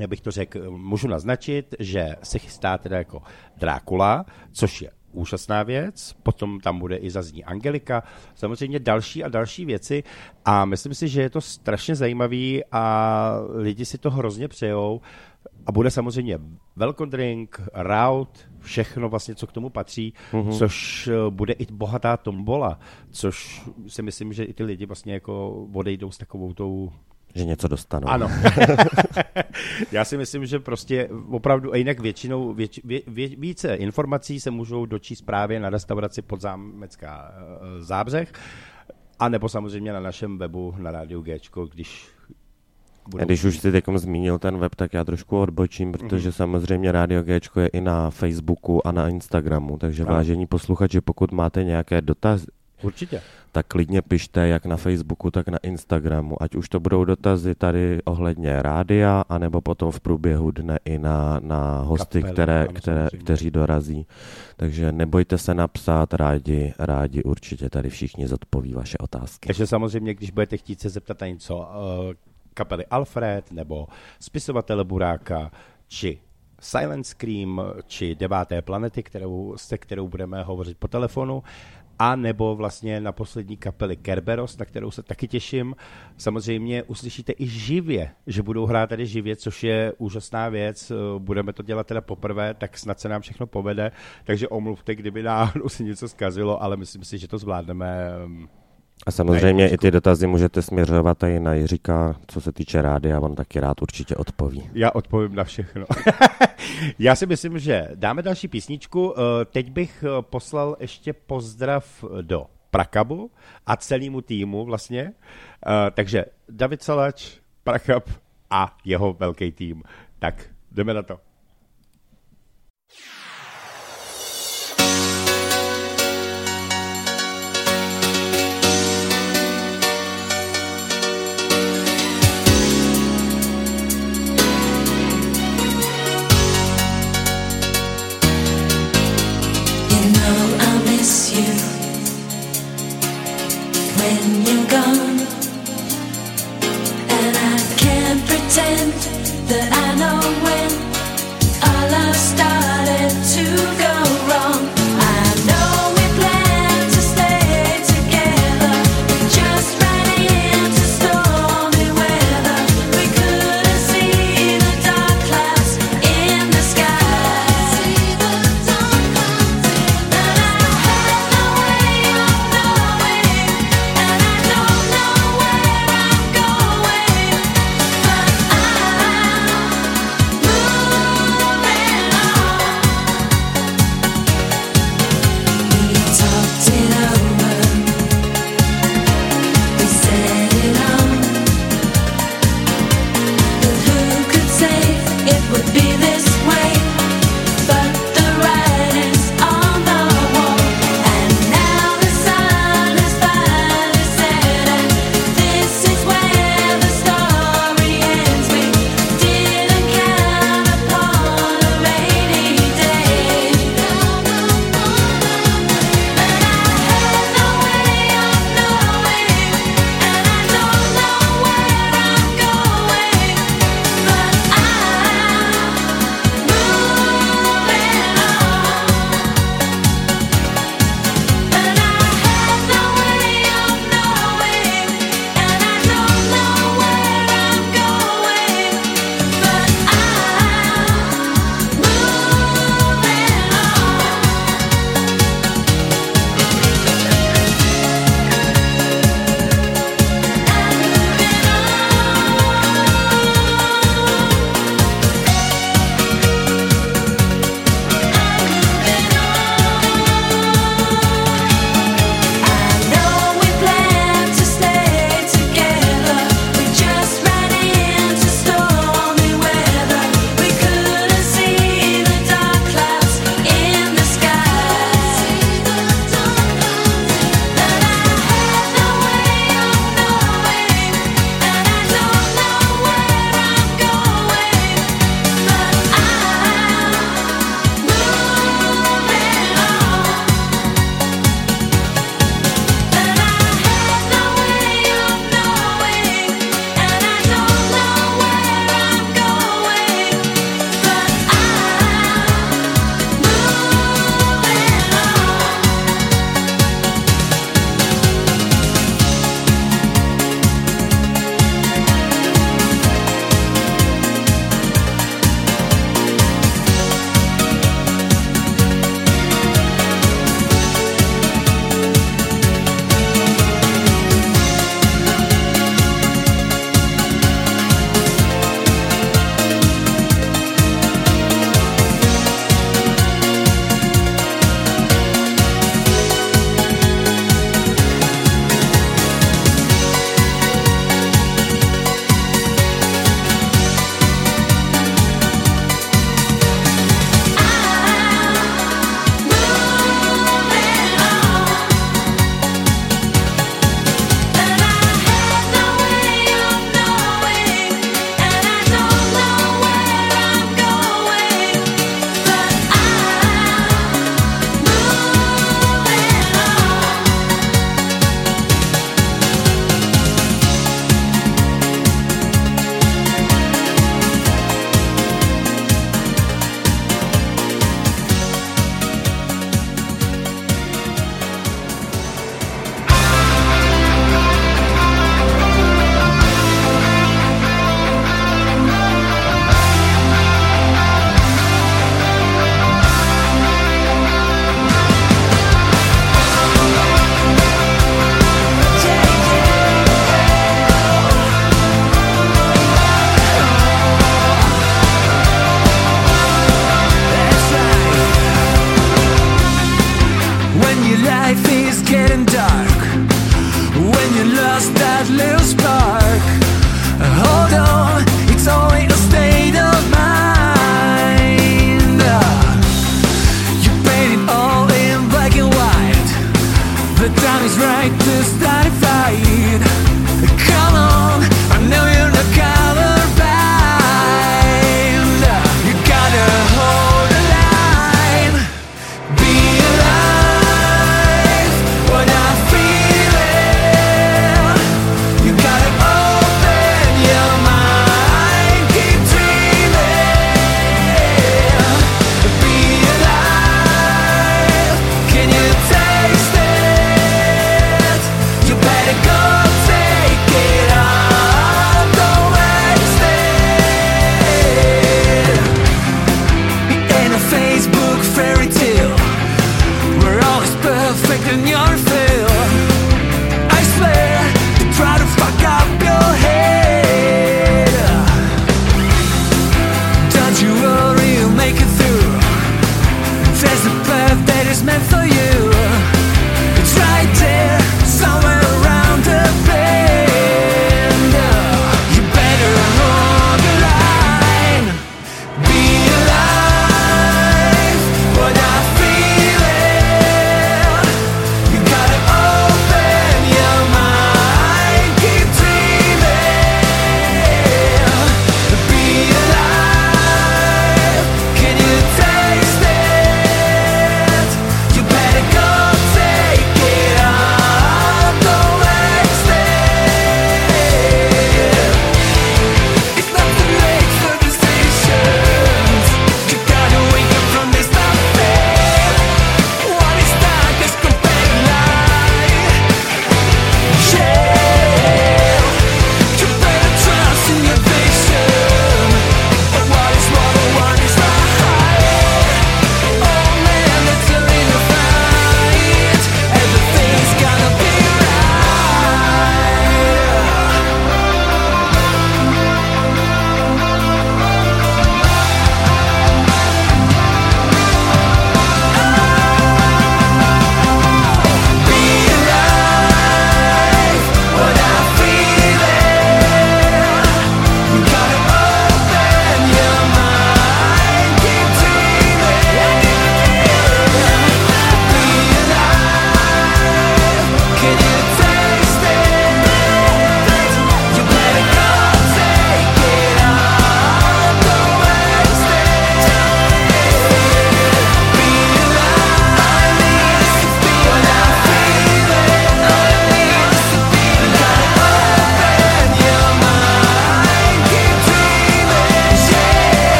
já bych to řekl, můžu naznačit, že se chystá teda jako Drákula, což je úžasná věc, potom tam bude i zazní Angelika, samozřejmě další a další věci a myslím si, že je to strašně zajímavý a lidi si to hrozně přejou a bude samozřejmě welcome drink, route, všechno vlastně, co k tomu patří, Mhm. mm-hmm. což eh, bude i bohatá tombola, což si myslím, že i ty lidi vlastně jako odejdou s takovou tou Že něco dostanou. ano. Já si myslím, že prostě opravdu, a jinak většinou věč, vě, vě, více informací se můžou dočíst právě na restauraci Podzámecká eh, Zábřeh, a nebo samozřejmě na našem webu na rádiu Gčko, když A když už jsi teď zmínil ten web, tak já trošku odbočím, protože Mhm. samozřejmě Radio Gčko je i na Facebooku a na Instagramu, takže Ano. vážení posluchači, pokud máte nějaké dotazy, Určitě. tak klidně pište jak na Facebooku, tak na Instagramu, ať už to budou dotazy tady ohledně rádia, anebo potom v průběhu dne i na, na hosty, Kapely, které, které, kteří dorazí. Takže nebojte se napsat, rádi, rádi určitě tady všichni zodpoví vaše otázky. Takže samozřejmě, když budete chtít se zeptat na něco eh, kapely Alfred, nebo spisovatele Buráka, či Silent Scream, či Deváté planety, kterou, se kterou budeme hovořit po telefonu, a nebo vlastně na poslední kapely Kerberos, na kterou se taky těším. Samozřejmě uslyšíte i živě, že budou hrát tady živě, což je úžasná věc. Eh, Budeme to dělat teda poprvé, tak snad se nám všechno povede. Takže omluvte, kdyby náhodou se něco zkazilo, ale myslím si, že to zvládneme. A samozřejmě i ty dotazy můžete směřovat i na Jiříka, co se týče rádia, on taky rád určitě odpoví. Já odpovím na všechno. Já si myslím, že dáme další písničku. Eh, Teď bych eh, poslal ještě pozdrav do Prakabu a celému týmu vlastně. Eh, Takže David Salač, Prakab a jeho velký tým. Tak jdeme na to.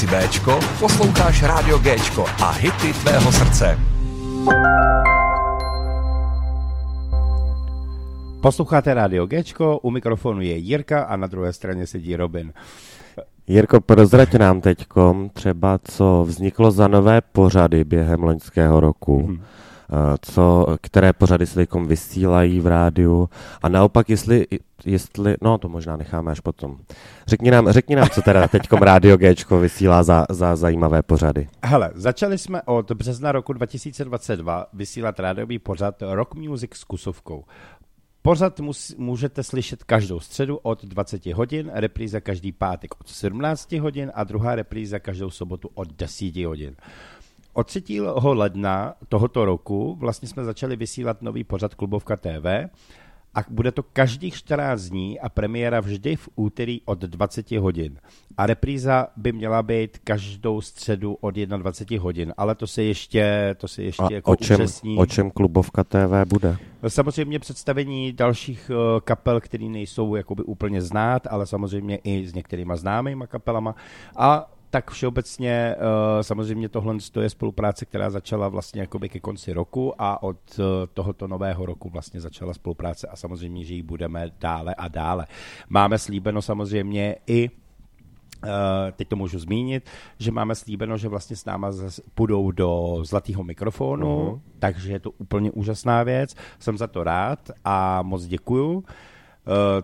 Nejsi Bčko, posloucháš Rádio Gčko a hity tvého srdce. Posloucháte Rádio Gčko, u mikrofonu je Jirka a na druhé straně sedí Robin. Jirko, prozrať nám teďkom třeba, co vzniklo za nové pořady během loňského roku. Mhm. Co, které pořady se teďkom vysílají v rádiu a naopak, jestli, jestli, no to možná necháme až potom. Řekni nám, řekni nám co teda teďkom Rádio Gčko vysílá za, za zajímavé pořady. Hele, začali jsme od března roku 2022 vysílat rádiový pořad Rock Music s kusovkou. Pořad mus, můžete slyšet každou středu od 20 hodin, repríza každý pátek od 17 hodin a druhá repríza každou sobotu od 10 hodin. Od 3. ledna tohoto roku vlastně jsme začali vysílat nový pořad Klubovka TV a bude to každých 14 dní a premiéra vždy v úterý od 20 hodin. A repríza by měla být každou středu od 21 hodin, ale to se ještě, to se ještě A jako o čem, upřesní. o čem Klubovka TV bude? Samozřejmě představení dalších eh, kapel, které nejsou jakoby úplně znát, ale samozřejmě i s některýma známýma kapelama. A tak všeobecně uh, samozřejmě tohle je spolupráce, která začala vlastně jakoby ke konci roku a od uh, tohoto nového roku vlastně začala spolupráce a samozřejmě, že ji budeme dále a dále. Máme slíbeno samozřejmě i Uh, teď to můžu zmínit, že máme slíbeno, že vlastně s náma půjdou do zlatého mikrofonu, uh-huh. takže je to úplně úžasná věc. Jsem za to rád a moc děkuju. Uh,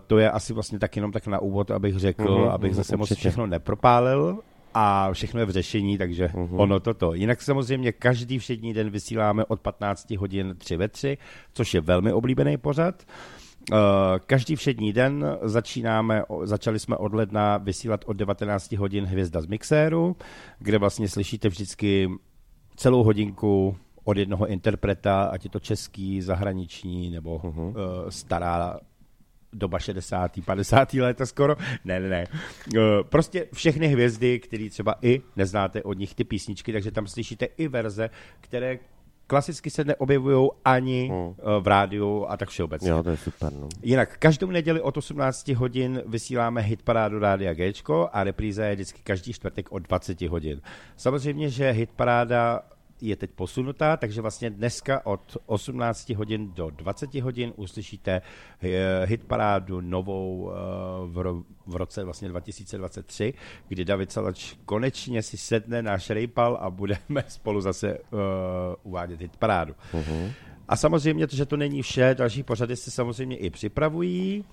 to je asi vlastně tak jenom tak na úvod, abych řekl, uh-huh, abych mhm, zase moc určitě. všechno nepropálil a všechno je v řešení, takže uh-huh. ono toto. Jinak samozřejmě každý všední den vysíláme od 15 hodin 3 ve 3, což je velmi oblíbený pořad. Uh, každý všední den začínáme, začali jsme od ledna vysílat od 19 hodin Hvězda z mixéru, kde vlastně slyšíte vždycky celou hodinku od jednoho interpreta, ať je to český, zahraniční nebo uh, stará doba 60. 50. léta skoro. Ne, ne, ne. Uh, Prostě všechny hvězdy, které třeba i neznáte od nich ty písničky, takže tam slyšíte i verze, které klasicky se neobjevují ani uh, v rádiu a tak všeobecně. Jo, to je super, no. Jinak každou neděli od 18 hodin vysíláme hitparádu Rádia Gčko a repríza je vždycky každý čtvrtek od 20 hodin. Samozřejmě, že hitparáda je teď posunutá, takže vlastně dneska od 18 hodin do 20 hodin uslyšíte eh, hitparádu novou eh, v, ro- v roce vlastně 2023, kdy David Salač konečně si sedne náš rejpal a budeme spolu zase uh, uvádět hitparádu. Mhm. A samozřejmě, to, že to není vše, další pořady se samozřejmě i připravují.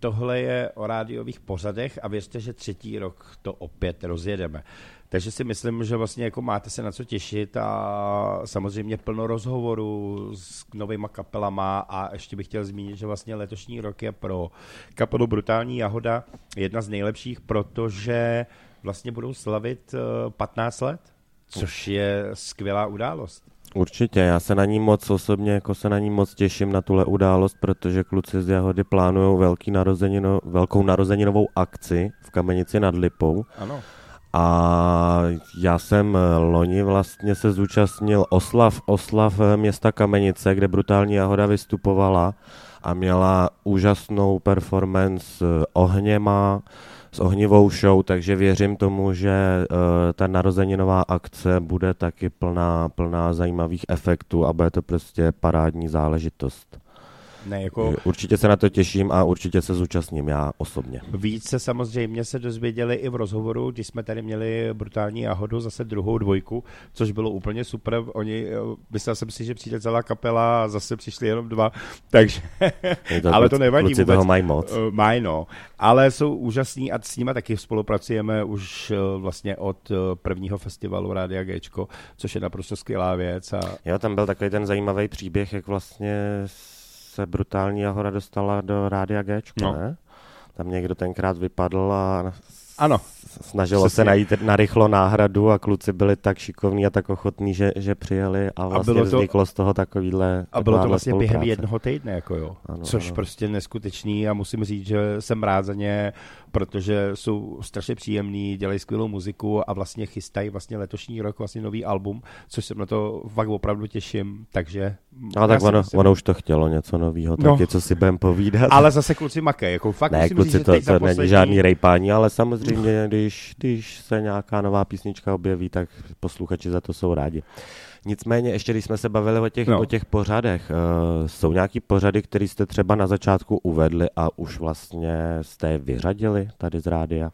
Tohle je o rádiových pořadech a věřte, že třetí rok to opět rozjedeme. Takže si myslím, že vlastně jako máte se na co těšit a samozřejmě plno rozhovorů s novýma kapelama a ještě bych chtěl zmínit, že vlastně letošní rok je pro kapelu Brutální Jahoda jedna z nejlepších, protože vlastně budou slavit eh, 15 let, což je skvělá událost. Určitě, já se na ní moc osobně, jako se na ní moc těším na tuhle událost, protože kluci z Jahody plánují velký narozenino, velkou narozeninovou akci v Kamenici nad Lipou. Ano. A já jsem eh, loni vlastně se zúčastnil oslav, oslav eh, města Kamenice, kde Brutální Jahoda vystupovala a měla úžasnou performance s ohněma, s ohnivou show, takže věřím tomu, že uh, ta narozeninová akce bude taky plná, plná zajímavých efektů a bude to prostě parádní záležitost. Ne, jako Určitě se na to těším a určitě se zúčastním já osobně. Více samozřejmě se dozvěděli i v rozhovoru, když jsme tady měli brutální jahodu, zase druhou dvojku, což bylo úplně super. Oni, eh, myslel jsem si, že přijde celá kapela a zase přišli jenom dva, takže, Je to ale to nevadí kluci vůbec. toho mají moc. Eh, Mají, no. Ale jsou úžasní a s nimi taky spolupracujeme už eh, vlastně od eh, prvního festivalu Rádia Gčko, což je naprosto skvělá věc. A Jo, tam byl takový ten zajímavý příběh, jak vlastně se brutální Jahora dostala do Rádia Gčko, No. ne? Tam někdo tenkrát vypadl a Ano. Snažilo se Přesně. najít narychlo náhradu a kluci byli tak šikovní a tak ochotní, že, že přijeli a vlastně bylo to- vzniklo z toho takovýhle A bylo to vlastně během spolupráce. jednoho týdne, jako jo. Ano, Což ano. prostě neskutečný a musím říct, že jsem rád za ně, protože jsou strašně příjemní, dělají skvělou muziku a vlastně chystají vlastně letošní rok vlastně nový album, což se na to fakt opravdu těším, takže... No já tak ono, myslím- ono už to chtělo něco nového, No. taky co si budem povídat. Ale zase kluci makej, jako fakt ne, musím kluci, říct, že to, to není žádný rejpání, ale samozřejmě, když, když se nějaká nová písnička objeví, tak posluchači za to jsou rádi. Nicméně, ještě když jsme se bavili o těch, No. o těch pořadech, uh, jsou nějaký pořady, které jste třeba na začátku uvedli a už vlastně jste je vyřadili tady z rádia?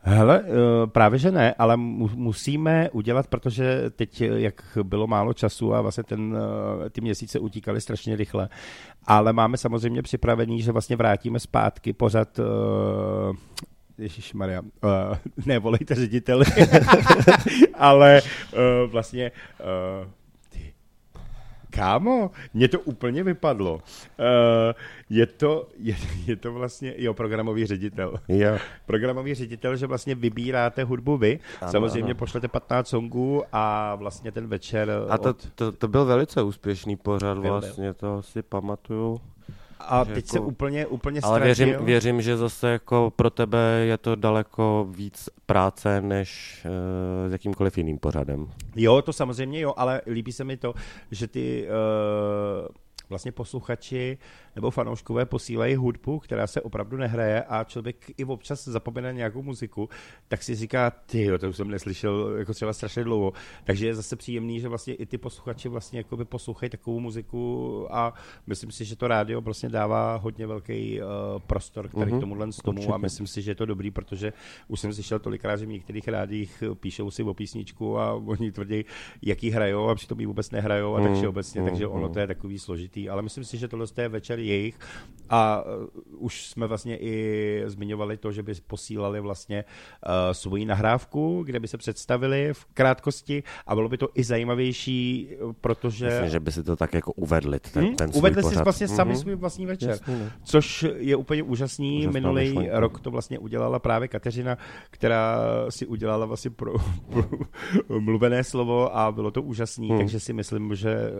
Hele, eh, právě že ne, ale mu- musíme udělat, protože teď, jak bylo málo času a vlastně ten, eh, ty měsíce utíkaly strašně rychle, ale máme samozřejmě připravený, že vlastně vrátíme zpátky pořad Ježíš Maria, uh, ne, volejte řediteli, ale uh, vlastně uh, ty, Kámo, mě to úplně vypadlo. Uh, je, to, je, je to vlastně, jo, programový ředitel. Jo. Programový ředitel, že vlastně vybíráte hudbu vy, Ano, samozřejmě ano. pošlete 15 songů a vlastně ten večer... A to, od- to, to byl velice úspěšný pořad, Byl, byl. vlastně, to si pamatuju. A že teď se úplně, úplně Ale věřím, ztratil. věřím, že zase jako pro tebe je to daleko víc práce, než uh, s jakýmkoliv jiným pořadem. Jo, to samozřejmě jo, ale líbí se mi to, že ty uh, vlastně posluchači nebo fanouškové posílají hudbu, která se opravdu nehraje a člověk i občas zapomene nějakou muziku, tak si říká, ty, to už jsem neslyšel jako třeba strašně dlouho. Takže je zase příjemný, že vlastně i ty posluchači vlastně jakoby poslouchají takovou muziku a myslím si, že to rádio vlastně dává hodně velký uh, prostor k tady Mhm, k tomuhle z tomu určitě. a myslím si, že je to dobrý, protože už jsem slyšel tolikrát, že v některých rádích píšou si o písničku a oni tvrdí, jaký hrajou a přitom ji vůbec nehrajou a Mm, takže obecně, mm, takže ono mm. to je takový složitý, ale myslím si, že tohle je večer jejich a uh, už jsme vlastně i zmiňovali to, že by posílali vlastně uh, svoji nahrávku, kde by se představili v krátkosti a bylo by to i zajímavější, uh, protože... Myslím, že by si to tak jako uvedli, ten, Hmm, ten svůj Uvedli si pořad. vlastně sami Mhm. svůj vlastní večer, Jasně, no. což je úplně úžasný. Úžasná Minulý myšlenka. rok to vlastně udělala právě Kateřina, která si udělala vlastně pro, pro mluvené slovo a bylo to úžasný, Hmm. takže si myslím, že eh,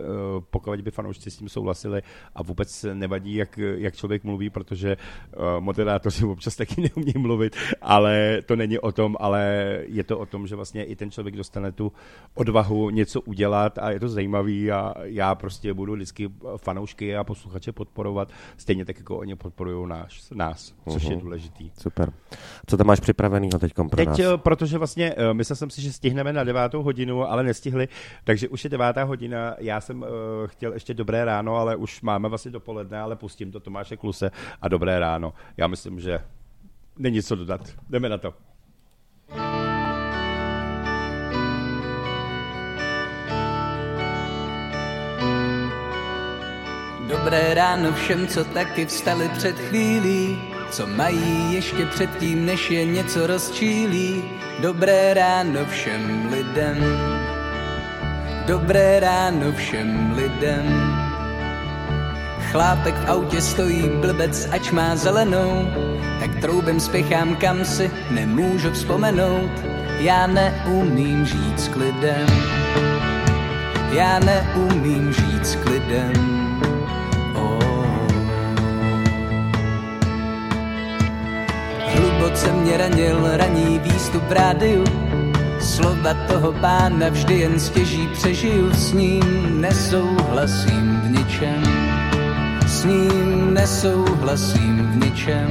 pokud by fanoušci s tím souhlasili a vůbec nevadí, jak, jak člověk mluví, protože eh, moderátoři občas taky neumí mluvit, ale to není o tom, ale je to o tom, že vlastně i ten člověk dostane tu odvahu něco udělat a je to zajímavý a já prostě budu vždycky fanoušky a posluchače podporovat, stejně tak jako oni podporují náš, nás, což je Mhm. důležitý. Super. Co tam máš připravenýho teď pro Teď, nás? eh, protože vlastně eh, myslel jsem si, že stihneme na devátou hodinu, ale nestihli, takže už je devátá hodina. Já jsem uh, chtěl ještě dobré ráno, ale už máme vlastně dopoledne, ale pustím to Tomáše Kluse a dobré ráno. Já myslím, že není co dodat. Jdeme na to. Dobré ráno všem, co taky vstali před chvílí, co mají ještě předtím, než je něco rozčílí. Dobré ráno všem lidem, dobré ráno všem lidem. Chlápek v autě stojí blbec, ač má zelenou, tak troubem spěchám kam si, nemůžu vzpomenout. Já neumím žít s klidem, já neumím žít s klidem. Hluboce mě ranil raní výstup v rádiu. Slova toho pána vždy jen stěží přežiju S ním. Nesouhlasím v ničem S ním nesouhlasím v ničem.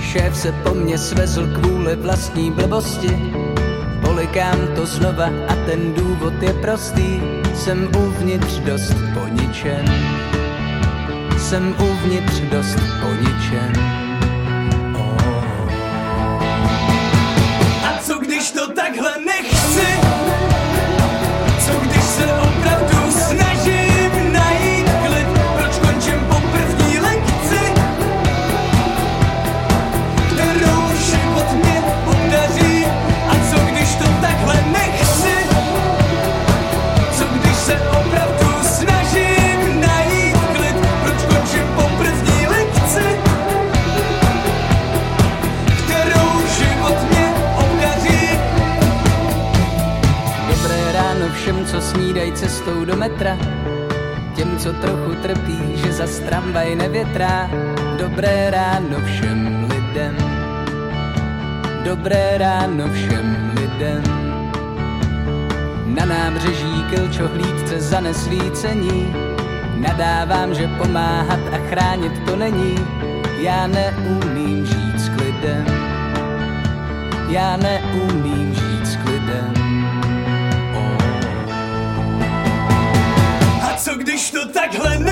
Šéf se po mně svezl kvůli vlastní blbosti. Polikám to znova a ten důvod je prostý. Jsem uvnitř dost po ničem. Jsem uvnitř dost po ničem. A co když to takhle nechci? Snídají cestou do metra. Těm, co trochu trpí, že za tramvaj nevětrá. Dobré ráno všem lidem. Dobré ráno všem lidem. Na nábřeží klčohlídce za nesvícení. Nadávám, že pomáhat a chránit to není. Já neumím žít s klidem. Já neumím žít to takhle nechci?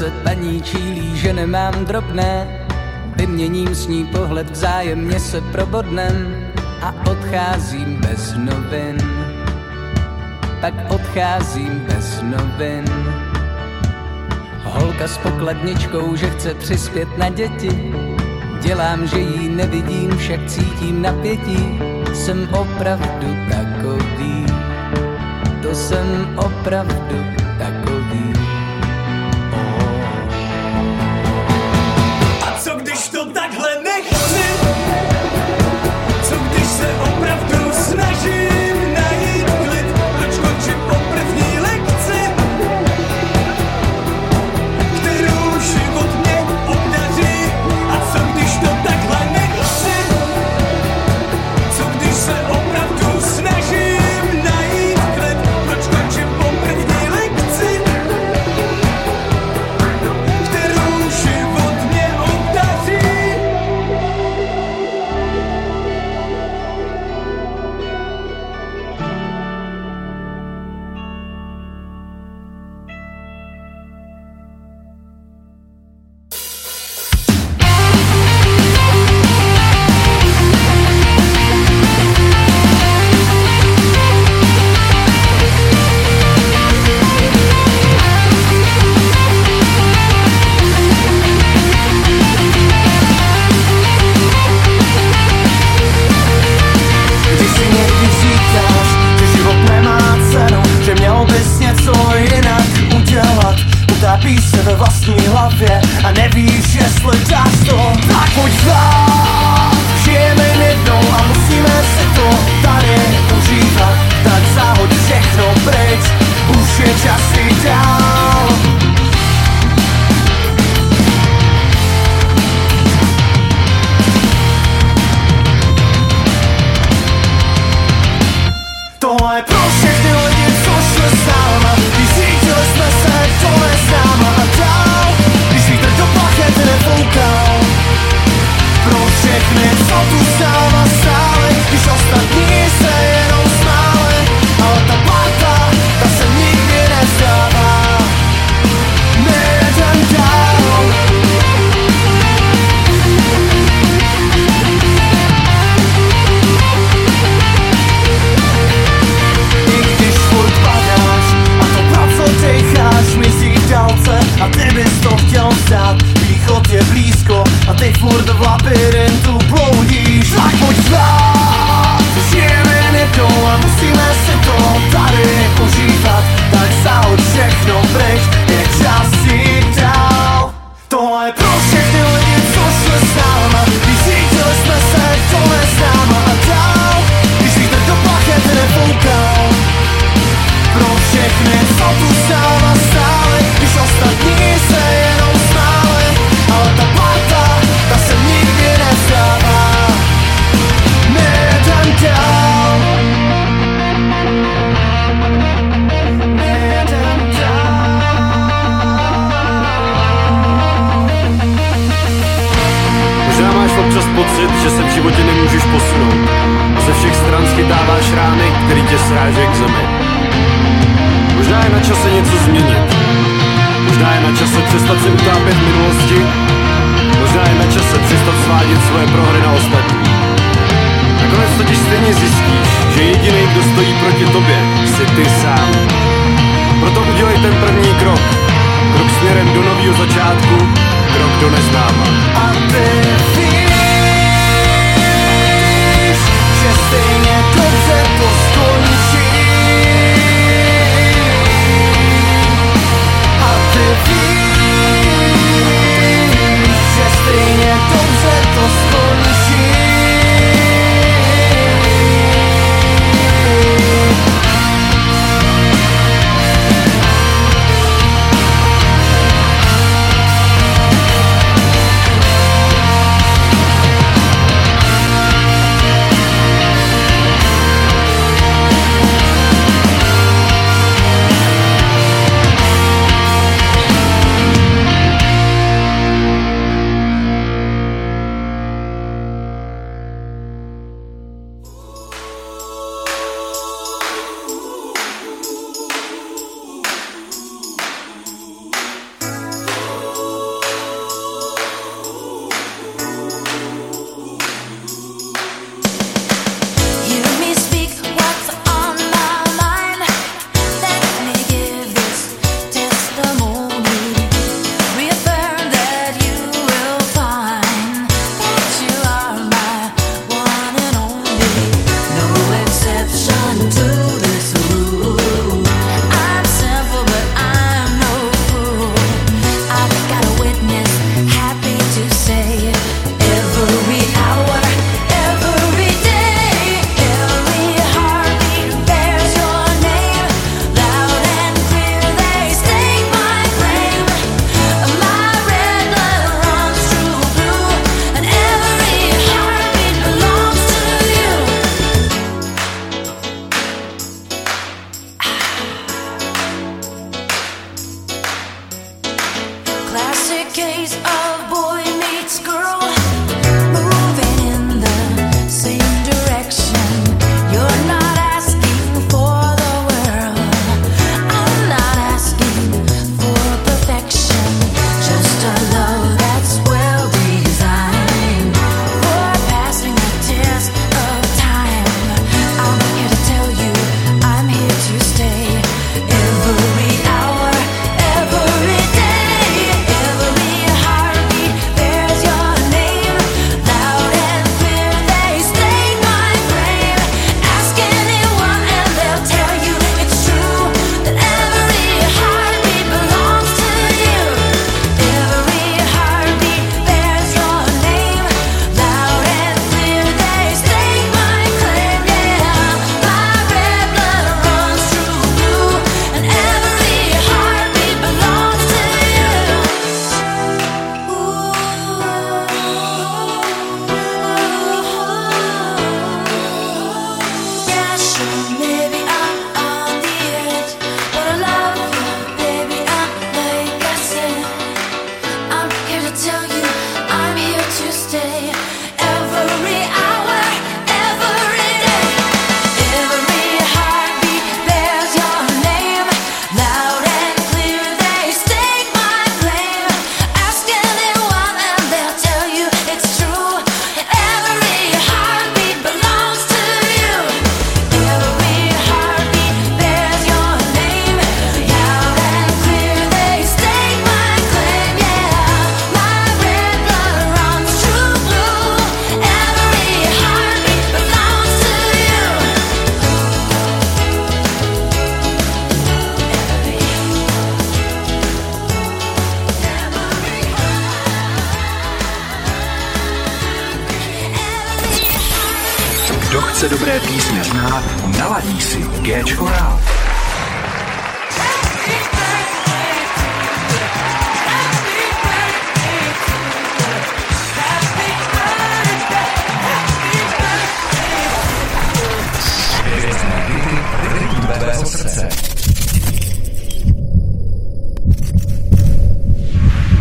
Se paní čílí, že nemám drobné. Vyměním s ní pohled, vzájemně se probodnem a odcházím bez novin. Pak odcházím bez novin. Holka Holka s pokladničkou, že chce přispět na děti. Dělám, že jí nevidím, však cítím napětí. Jsem opravdu takový, to jsem opravdu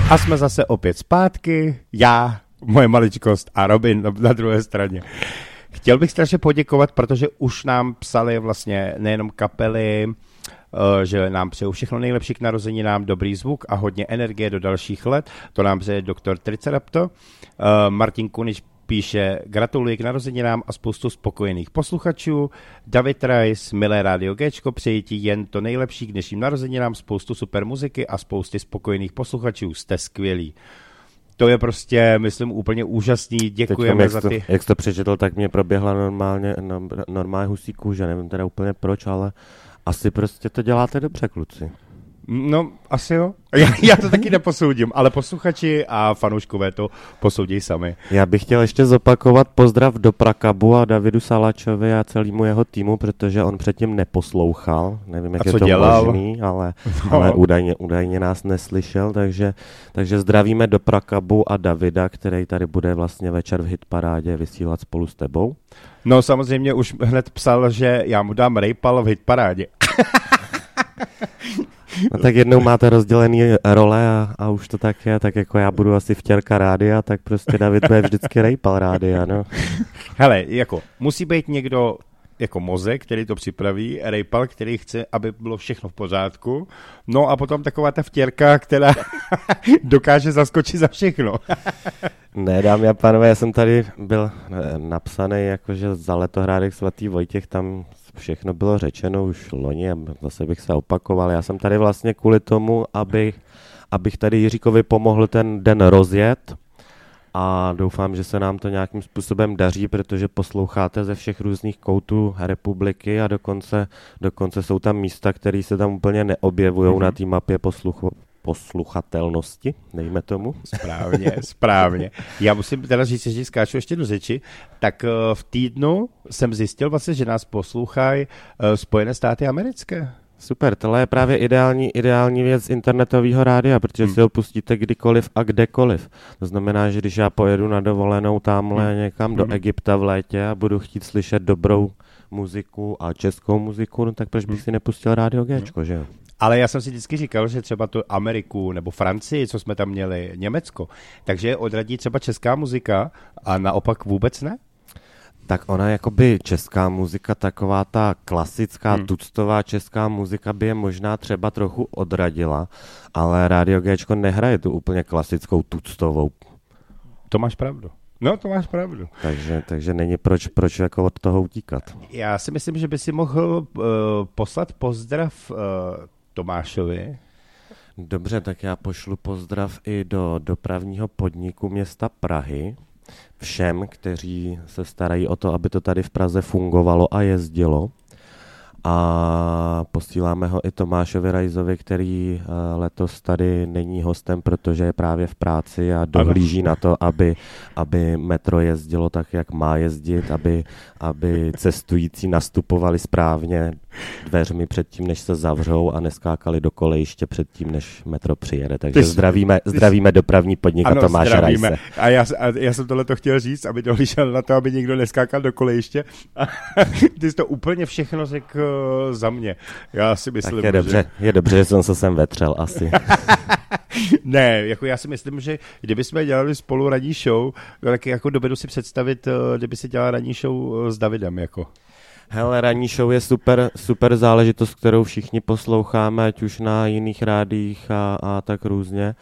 A jsme zase opět zpátky, já, moje maličkost a Robin na, druhé straně. Chtěl bych strašně poděkovat, protože už nám psali vlastně nejenom kapely, eh, že nám přejou všechno nejlepší k narozeninám, dobrý zvuk a hodně energie do dalších let. To nám přeje doktor Tricerapto. Eh, Martin Kunič píše, gratuluji k narozeninám a spoustu spokojených posluchačů. David Rice, milé rádio Gčko, přeji ti jen to nejlepší k dnešním narozeninám, spoustu super muziky a spousty spokojených posluchačů. Jste skvělí. To je prostě, myslím, úplně úžasný. Děkujeme jak za to, ty... Jak jsi to přečetl, tak mě proběhla normálně, no, normálně husí kůže, nevím teda úplně proč, ale asi prostě to děláte dobře, kluci. No, asi jo. Já, já to taky neposoudím, ale posluchači a fanouškové to posoudí sami. Já bych chtěl ještě zopakovat pozdrav do Prakabu a Davidu Salačovi a celému jeho týmu, protože on předtím neposlouchal. Nevím, jak A je co to dělal? možný, ale, No. ale údajně, údajně nás neslyšel, takže, takže zdravíme do Prakabu a Davida, který tady bude vlastně večer v hitparádě vysílat spolu s tebou. No samozřejmě už hned psal, že já mu dám rejpal v hitparádě. No tak jednou máte rozdělený role a, a už to tak je, tak jako já budu asi vtěrka rádia, tak prostě David bude vždycky rejpal rádia, no. Hele, jako musí být někdo jako mozek, který to připraví, rejpal, který chce, aby bylo všechno v pořádku, no a potom taková ta vtěrka, která dokáže zaskočit za všechno. Ne, dámy a pánové, já jsem tady byl eh, napsaný, jakože za letohrádek svatý Vojtěch, tam všechno bylo řečeno už loni a zase bych se opakoval. Já jsem tady vlastně kvůli tomu, aby, abych tady Jiříkovi pomohl ten den rozjet a doufám, že se nám to nějakým způsobem daří, protože posloucháte ze všech různých koutů republiky a dokonce, dokonce jsou tam místa, které se tam úplně neobjevují Mhm. na té mapě posluchu, posluchatelnosti, dejme tomu. Správně, správně. Já musím teda říct, že skáču ještě do řeči, tak eh, v týdnu jsem zjistil vlastně, že nás poslouchají eh, Spojené státy americké. Super, tohle je právě ideální, ideální věc internetového rádia, protože Hmm. si ho pustíte kdykoliv a kdekoliv. To znamená, že když já pojedu na dovolenou tamhle Hmm. někam do Hmm. Egypta v létě a budu chtít slyšet dobrou muziku a českou muziku, no tak proč Hmm. bych si nepustil rádio Gčko, že jo? Ale já jsem si vždycky říkal, že třeba tu Ameriku nebo Francii, co jsme tam měli, Německo, takže je odradí třeba česká muzika a naopak vůbec ne? Tak ona jakoby česká muzika, taková ta klasická, Hmm. tuctová česká muzika by je možná třeba trochu odradila, ale rádio Gčko nehraje tu úplně klasickou tuctovou To máš pravdu. No, to máš pravdu. Takže, takže není proč, proč jako od toho utíkat. Já si myslím, že by si mohl uh, poslat pozdrav uh, Tomášovi. Dobře, tak já pošlu pozdrav i do dopravního podniku města Prahy. Všem, kteří se starají o to, aby to tady v Praze fungovalo a jezdilo. A posíláme ho i Tomášovi Rajzovi, který eh, letos tady není hostem, protože je právě v práci a dohlíží na to, aby, aby metro jezdilo tak, jak má jezdit, aby, aby cestující nastupovali správně dveřmi předtím, než se zavřou a neskákali do kolejiště předtím, než metro přijede. Takže Ty jsi- zdravíme, ty jsi- zdravíme dopravní podnik a Tomáše zdravíme. Rajse. A já, a já jsem tohle to chtěl říct, aby dohlížel na to, aby nikdo neskákal do kolejiště. A ty jsi to úplně všechno řekl eh, za mě. Já si myslím, Tak je dobře, je dobře, že jsem se sem vetřel asi. ne, jako já si myslím, že kdyby jsme dělali spolu ranní show, tak jako dovedu si představit, eh, kdyby si dělal ranní show eh, s Davidem, jako. Hele, ranní show je super, super záležitost, kterou všichni posloucháme, ať už na jiných rádích a, a tak různě.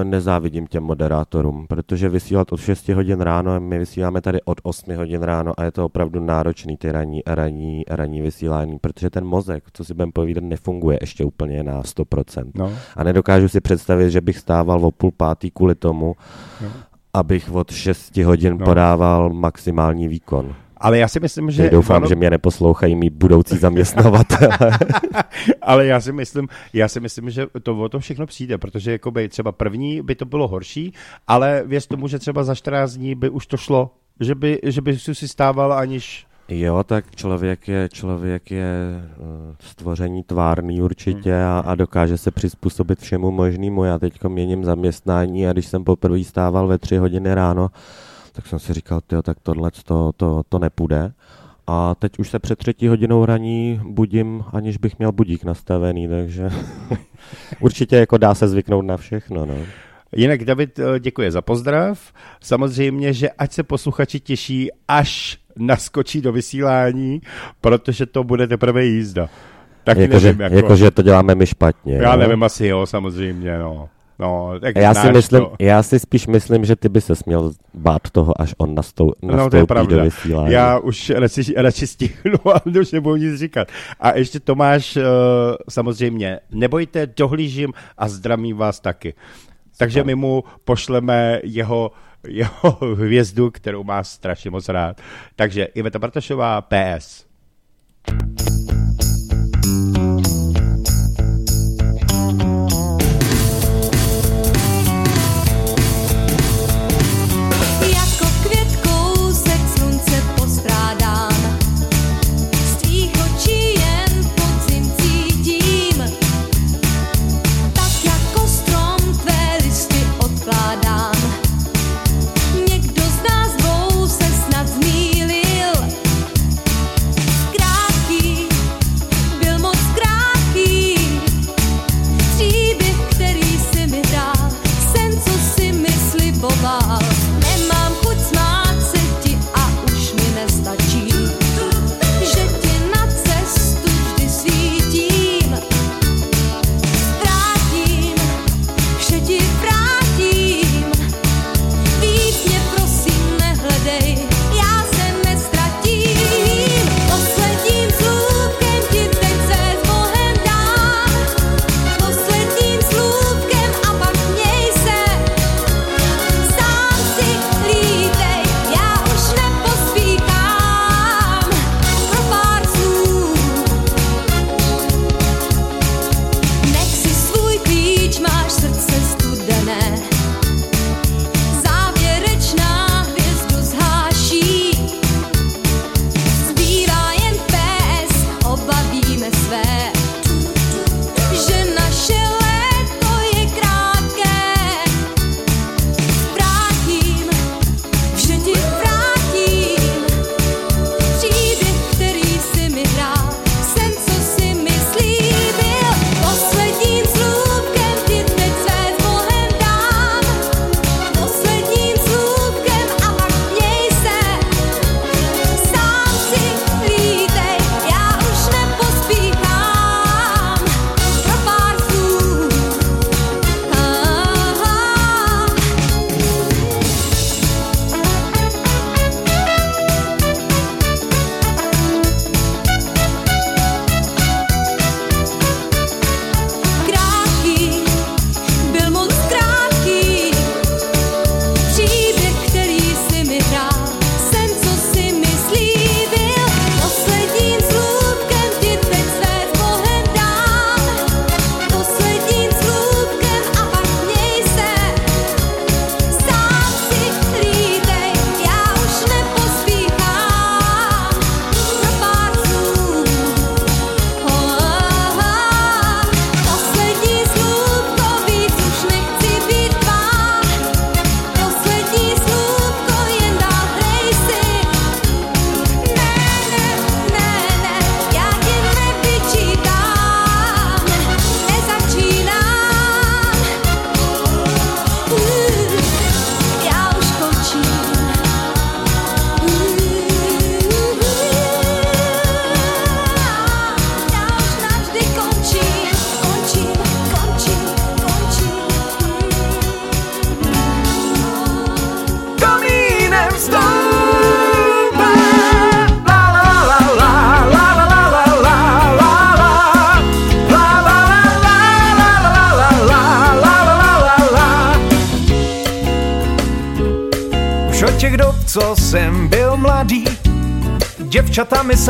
E, nezávidím těm moderátorům, protože vysílat od 6 hodin ráno, my vysíláme tady od 8 hodin ráno a je to opravdu náročný ty ranní, ranní, ranní vysílání, protože ten mozek, co si budeme povídat, nefunguje ještě úplně na 100%. No. A nedokážu si představit, že bych stával o půl pátý kvůli tomu, No. abych od 6 hodin No. podával maximální výkon. Ale já si myslím, že... Že doufám, ono- že mě neposlouchají mý budoucí zaměstnavatele. Ale já si myslím, já si myslím, že to o to všechno přijde, protože jakoby třeba první by to bylo horší, ale věř tomu, že třeba za 14 dní by už to šlo Že by, že by si stával aniž... Jo, tak člověk je, člověk je eh, stvoření tvárný určitě a, a dokáže se přizpůsobit všemu možnému. Já teď měním zaměstnání a když jsem poprvé stával ve tři hodiny ráno, tak jsem si říkal, tyjo, tak tohle to, to, to nepůjde. A teď už se před třetí hodinou raní budím, aniž bych měl budík nastavený, takže určitě jako dá se zvyknout na všechno. No. Jinak David eh, děkuje za pozdrav. Samozřejmě, že ať se posluchači těší, až naskočí do vysílání, protože to bude teprve jízda. Tak Jakože nevím, jako, jako, že to děláme my špatně. Já jo? nevím, asi jo, samozřejmě, no. No, tak Já si, myslím, to. já si spíš myslím, že ty by se směl bát toho, až on nastou, nastoupí No, to je do pravda. vysílání. Já už radši, radši stihnu, ale už nebudu nic říkat. A ještě Tomáš, eh, samozřejmě, nebojte, dohlížím a zdravím vás taky. Takže my mu pošleme jeho, jeho hvězdu, kterou má strašně moc rád. Takže Iveta Bartošová, PS. Jako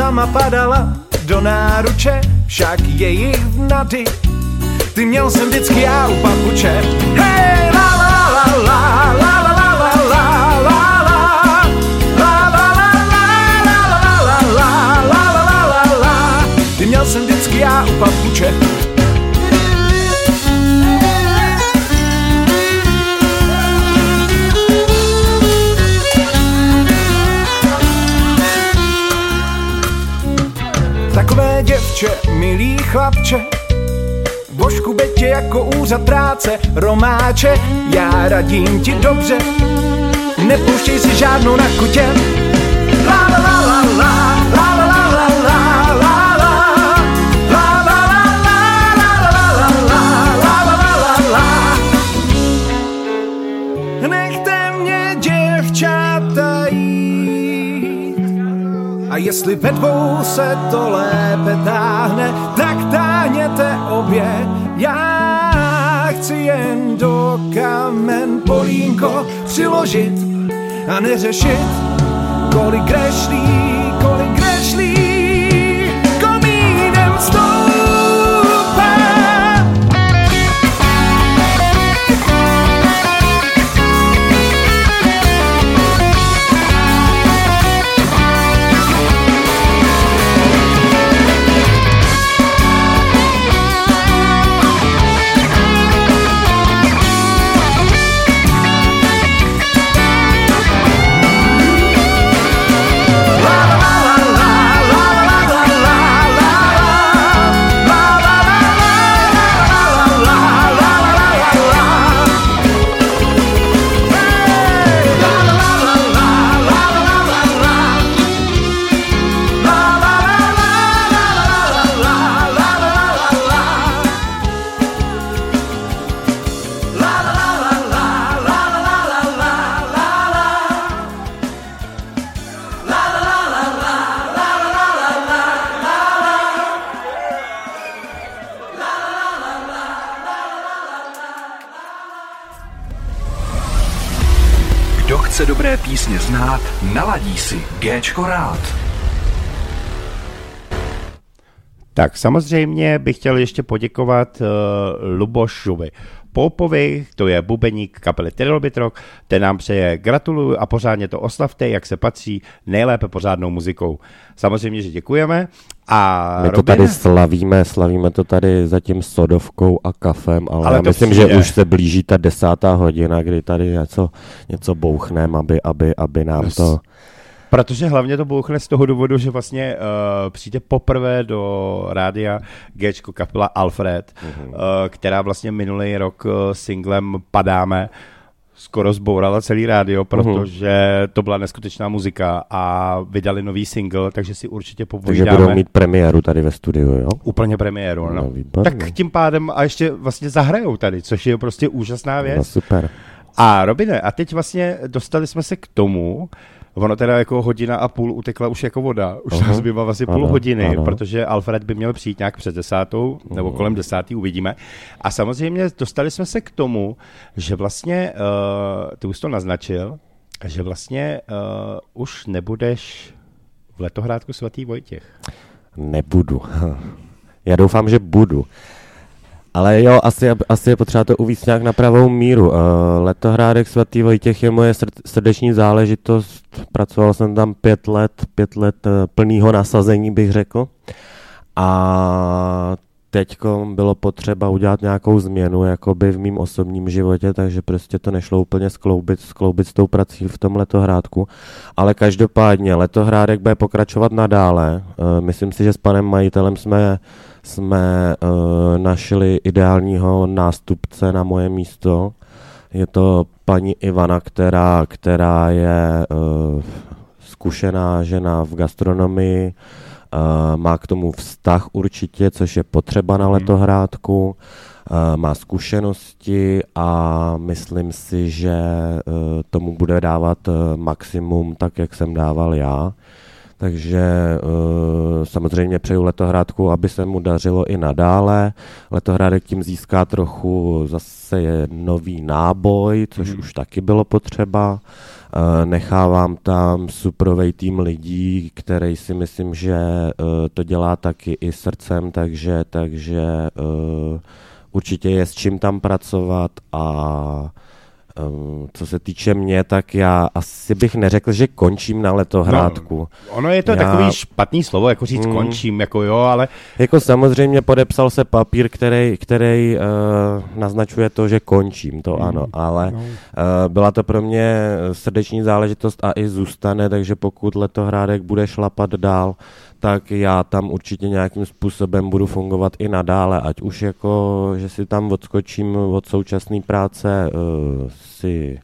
sama pada a si Géčko rád. Tak samozřejmě bych chtěl ještě poděkovat uh, Lubošovi Poupovi, to je bubeník kapely Trilbitrok, ten nám přeje gratuluju a pořádně to oslavte, jak se patří, nejlépe pořádnou muzikou. Samozřejmě, že děkujeme. A My to Robine? tady slavíme, slavíme to tady zatím sodovkou a kafem, ale, Ale ale já to myslím, přijde. že už se blíží ta desátá hodina, kdy tady něco, něco bouchnem, aby, aby, aby nám Yes. to... Protože hlavně to bouchne z toho důvodu, že vlastně uh, přijde poprvé do rádia Gčko kapela Alfred, uh, která vlastně minulý rok uh, singlem Padáme skoro zbourala celý rádio, protože to byla neskutečná muzika a vydali nový single, takže si určitě Takže popovídáme. budou mít premiéru tady ve studiu, jo? Úplně premiéru, no. No, výborně. tak tím pádem a ještě vlastně zahrajou tady, což je prostě úžasná věc. No super. A Robine, a teď vlastně dostali jsme se k tomu, ono teda jako hodina a půl utekla už jako voda, už nás zbývá asi půl ano, hodiny, ano. protože Alfred by měl přijít nějak před desátou, nebo Mhm. kolem desátý, uvidíme. A samozřejmě dostali jsme se k tomu, že vlastně, uh, ty už to naznačil, že vlastně uh, už nebudeš v letohrádku svatý Vojtěch. Nebudu. Já doufám, že budu. Ale jo, asi, asi je potřeba to uvíct nějak na pravou míru. Uh, Letohrádek svatý Vojtěch je moje srd- srdeční záležitost. Pracoval jsem tam pět let, pět let uh, plného nasazení, bych řekl. A teďko bylo potřeba udělat nějakou změnu jakoby v mým osobním životě, takže prostě to nešlo úplně skloubit, skloubit s tou prací v tom letohrádku. Ale každopádně letohrádek bude pokračovat nadále. Uh, myslím si, že s panem majitelem jsme, jsme uh, našli ideálního nástupce na moje místo. Je to paní Ivana, která, která je uh, zkušená žena v gastronomii, uh, má k tomu vztah určitě, což je potřeba na letohrádku, uh, má zkušenosti a myslím si, že uh, tomu bude dávat uh, maximum tak, jak jsem dával já. Takže uh, samozřejmě přeju letohrádku, aby se mu dařilo i nadále. Letohrádek tím získá trochu zase je nový náboj, což Mhm. už taky bylo potřeba. Uh, nechávám tam suprovej tým lidí, který si myslím, že uh, to dělá taky i srdcem, takže, takže určitě je s čím tam pracovat a Um, co se týče mě, tak já asi bych neřekl, že končím na letohrádku. No, ono je to já... takový špatný slovo, jako říct mm. končím, jako jo, ale... Jako samozřejmě podepsal se papír, který, který uh, naznačuje to, že končím, to mm. ano, ale no. uh, byla to pro mě srdeční záležitost a i zůstane, takže pokud letohrádek bude šlapat dál, tak já tam určitě nějakým způsobem budu fungovat i nadále, ať už jako, že si tam odskočím od současné práce uh, si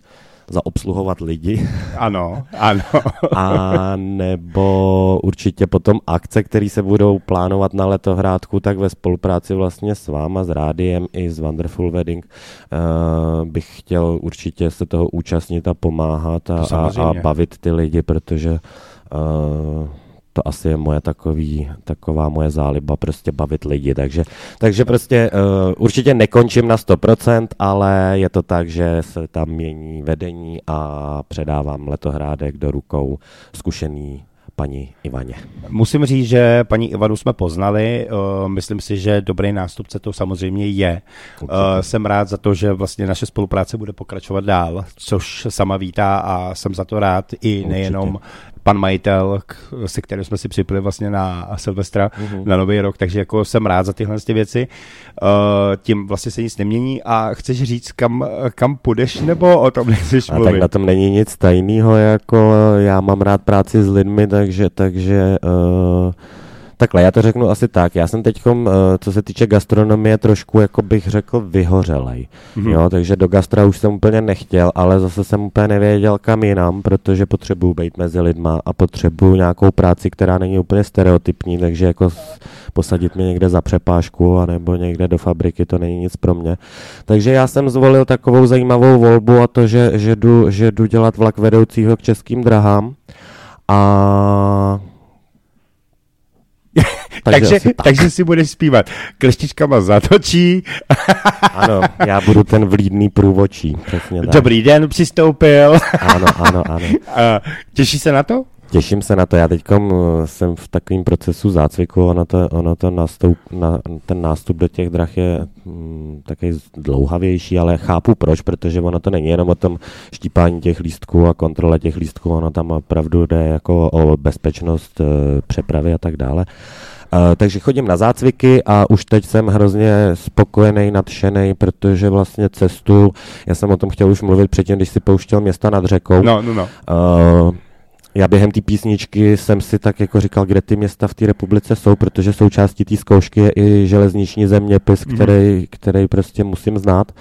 zaobsluhovat lidi. Ano, ano. A nebo určitě potom akce, které se budou plánovat na letohrádku, tak ve spolupráci vlastně s váma, s rádiem i s Wonderful Wedding uh, bych chtěl určitě se toho účastnit a pomáhat a, a, a bavit ty lidi, protože uh, to asi je moje takový, taková moje záliba, prostě bavit lidi, takže, takže prostě uh, určitě nekončím na 100%, ale je to tak, že se tam mění vedení a předávám letohrádek do rukou zkušený paní Ivaně. Musím říct, že paní Ivanu jsme poznali, uh, myslím si, že dobrý nástupce to samozřejmě je. Uh, jsem rád za to, že vlastně naše spolupráce bude pokračovat dál, což sama vítá a jsem za to rád i Určitě. Pan majitel, se kterým jsme si připili vlastně na Silvestra, uh-huh. na Nový rok, takže jako jsem rád za tyhle ty věci. Uh, tím vlastně se nic nemění a chceš říct, kam, kam půjdeš, nebo o tom nechceš a mluvit? tak na tom není nic tajného, jako já mám rád práci s lidmi, takže, takže uh Takhle, já to řeknu asi tak. Já jsem teď, eh, co se týče gastronomie, trošku, jako bych řekl, vyhořelej. Mm-hmm. Jo, takže do gastra už jsem úplně nechtěl, ale zase jsem úplně nevěděl, kam jinam, protože potřebuju být mezi lidma a potřebuju nějakou práci, která není úplně stereotypní, takže jako posadit mě někde za přepážku anebo někde do fabriky, to není nic pro mě. Takže já jsem zvolil takovou zajímavou volbu a to, že, že, jdu, že jdu dělat vlak vedoucího k českým drahám a takže, takže, takže si budeš zpívat kleštičkama zatočí. ano, já budu ten vlídný průvočí. Přesně tak. Dobrý den, přistoupil. ano, ano, ano. Těší se na to? Těším se na to. Já teď jsem v takovém procesu zácviku, ono to, ono to nastup, na, ten nástup do těch drah je mm, takový dlouhavější, ale chápu proč, protože ono to není jenom o tom štípání těch lístků a kontrole těch lístků, ono tam opravdu jde jako o bezpečnost e, přepravy a tak dále. Uh, takže chodím na zácviky a už teď jsem hrozně spokojený, nadšený, protože vlastně cestu, já jsem o tom chtěl už mluvit předtím, když si pouštěl města nad řekou. No, no, no. Uh, já během té písničky jsem si tak jako říkal, kde ty města v té republice jsou, protože součástí té zkoušky je i železniční zeměpis, mm. který, který prostě musím znát.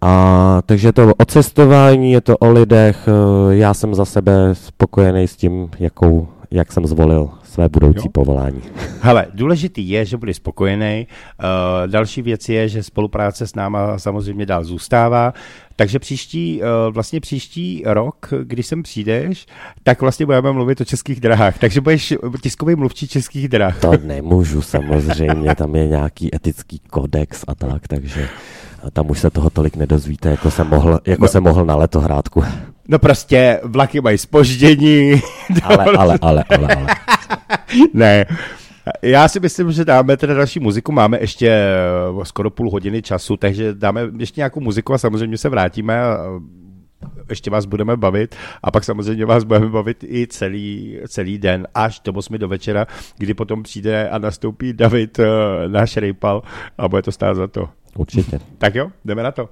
A, takže je to o cestování, je to o lidech, já jsem za sebe spokojený s tím, jakou, jak jsem zvolil své budoucí jo. povolání. Hele, důležitý je, že budeš spokojený. Uh, další věc je, že spolupráce s náma samozřejmě dál zůstává. Takže příští, uh, vlastně příští rok, když sem přijdeš, tak vlastně budeme mluvit o českých drahách. Takže budeš tiskový mluvčí českých drah. To nemůžu samozřejmě, tam je nějaký etický kodex a tak, takže tam už se toho tolik nedozvíte, jako jsem mohl, jako no. jsem mohl na letohrádku. No prostě vlaky mají spoždění. Ale, ale, ale, ale, ale. ne. Já si myslím, že dáme teda další muziku, máme ještě eh, skoro půl hodiny času, takže dáme ještě nějakou muziku a samozřejmě se vrátíme a ještě vás budeme bavit a pak samozřejmě vás budeme bavit i celý, celý den až do 8 do večera, kdy potom přijde a nastoupí David, eh, náš rejpal a bude to stát za to. Určitě. Tak jo, jdeme na to.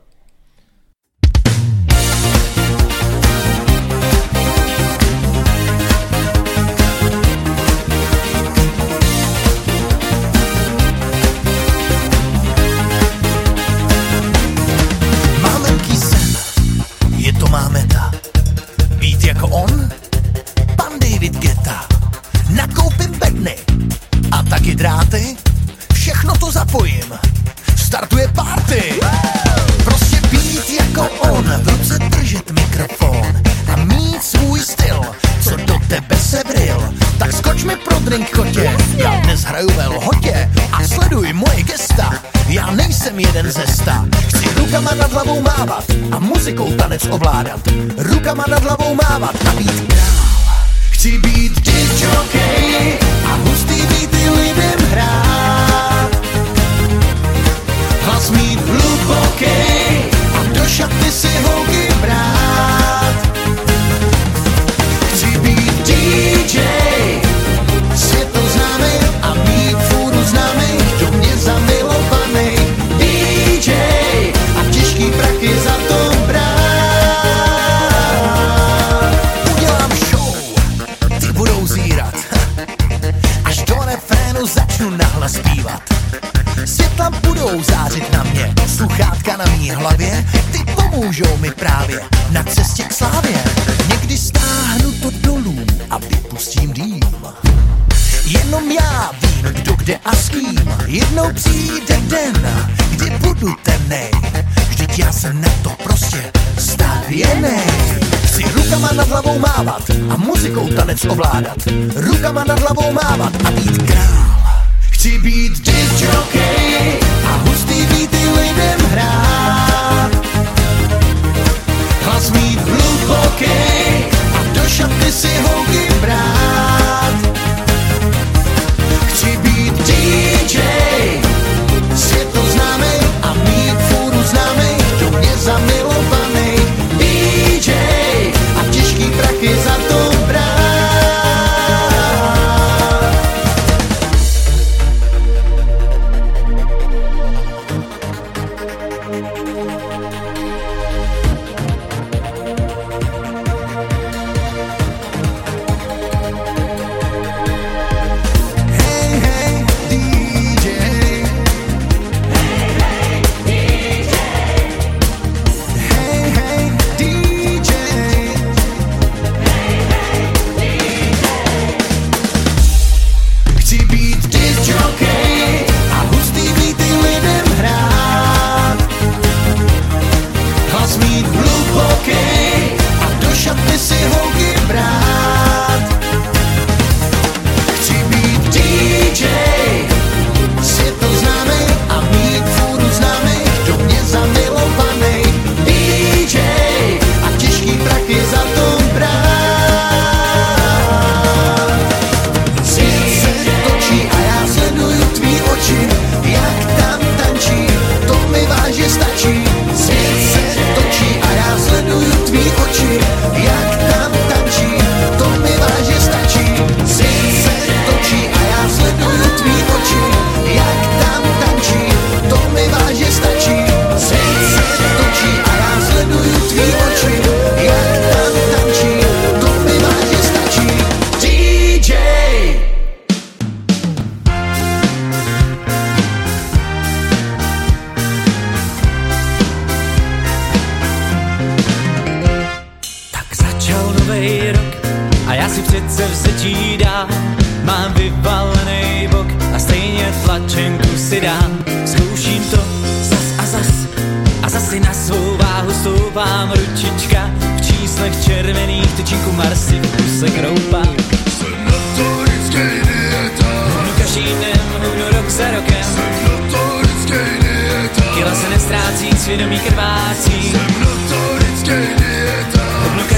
Přece vzetí dám. Mám vyvalený bok a stejně tlačenku si dám. Zkouším to zas a zas a zas si na svou váhu stoupám. Ručička v číslech červených, tyčinku Marsy v kuse kroupa. Jsem notorický dieta. Hubnu každý den, hubnu rok za rokem. Jsem notorický dieta. Kila se nestrácí, svědomí krvácí. Jsem notorický dieta.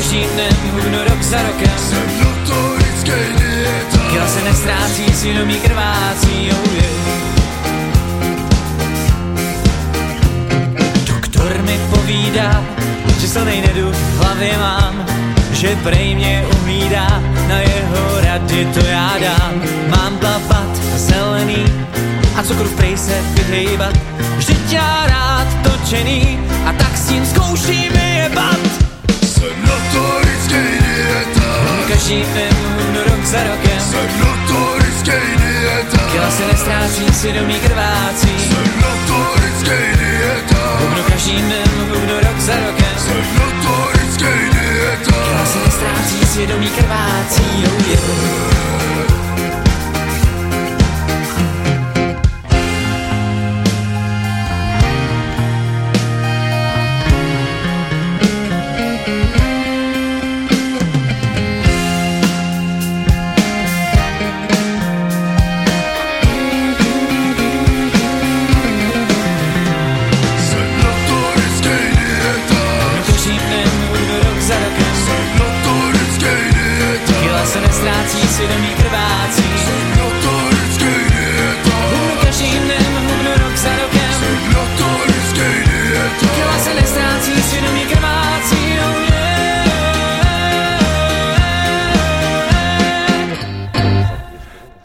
Každý den, hubnu rok za rokem. Jsem notorický dieta. Kila se nestrácí, svědomí krvácí, oh yeah. Doktor mi povídá, že silnej neduch v hlavě mám, že prej mě uhlídá, na jeho rady to já dám. Mám plavat zelený a cukru v prej se vyhejbat, vždyť já rád točený a tak s tím zkouším jebat. Den hubnu rok za rokem. Jsem notorický dieta. Kila se nestrácí, svědomí krvácí. Jsem notorický dieta. Hubnu každý den, hubnu rok za rokem. Jsem notorický dieta. Kila se nestrácí, svědomí krvácí. Oh yeah.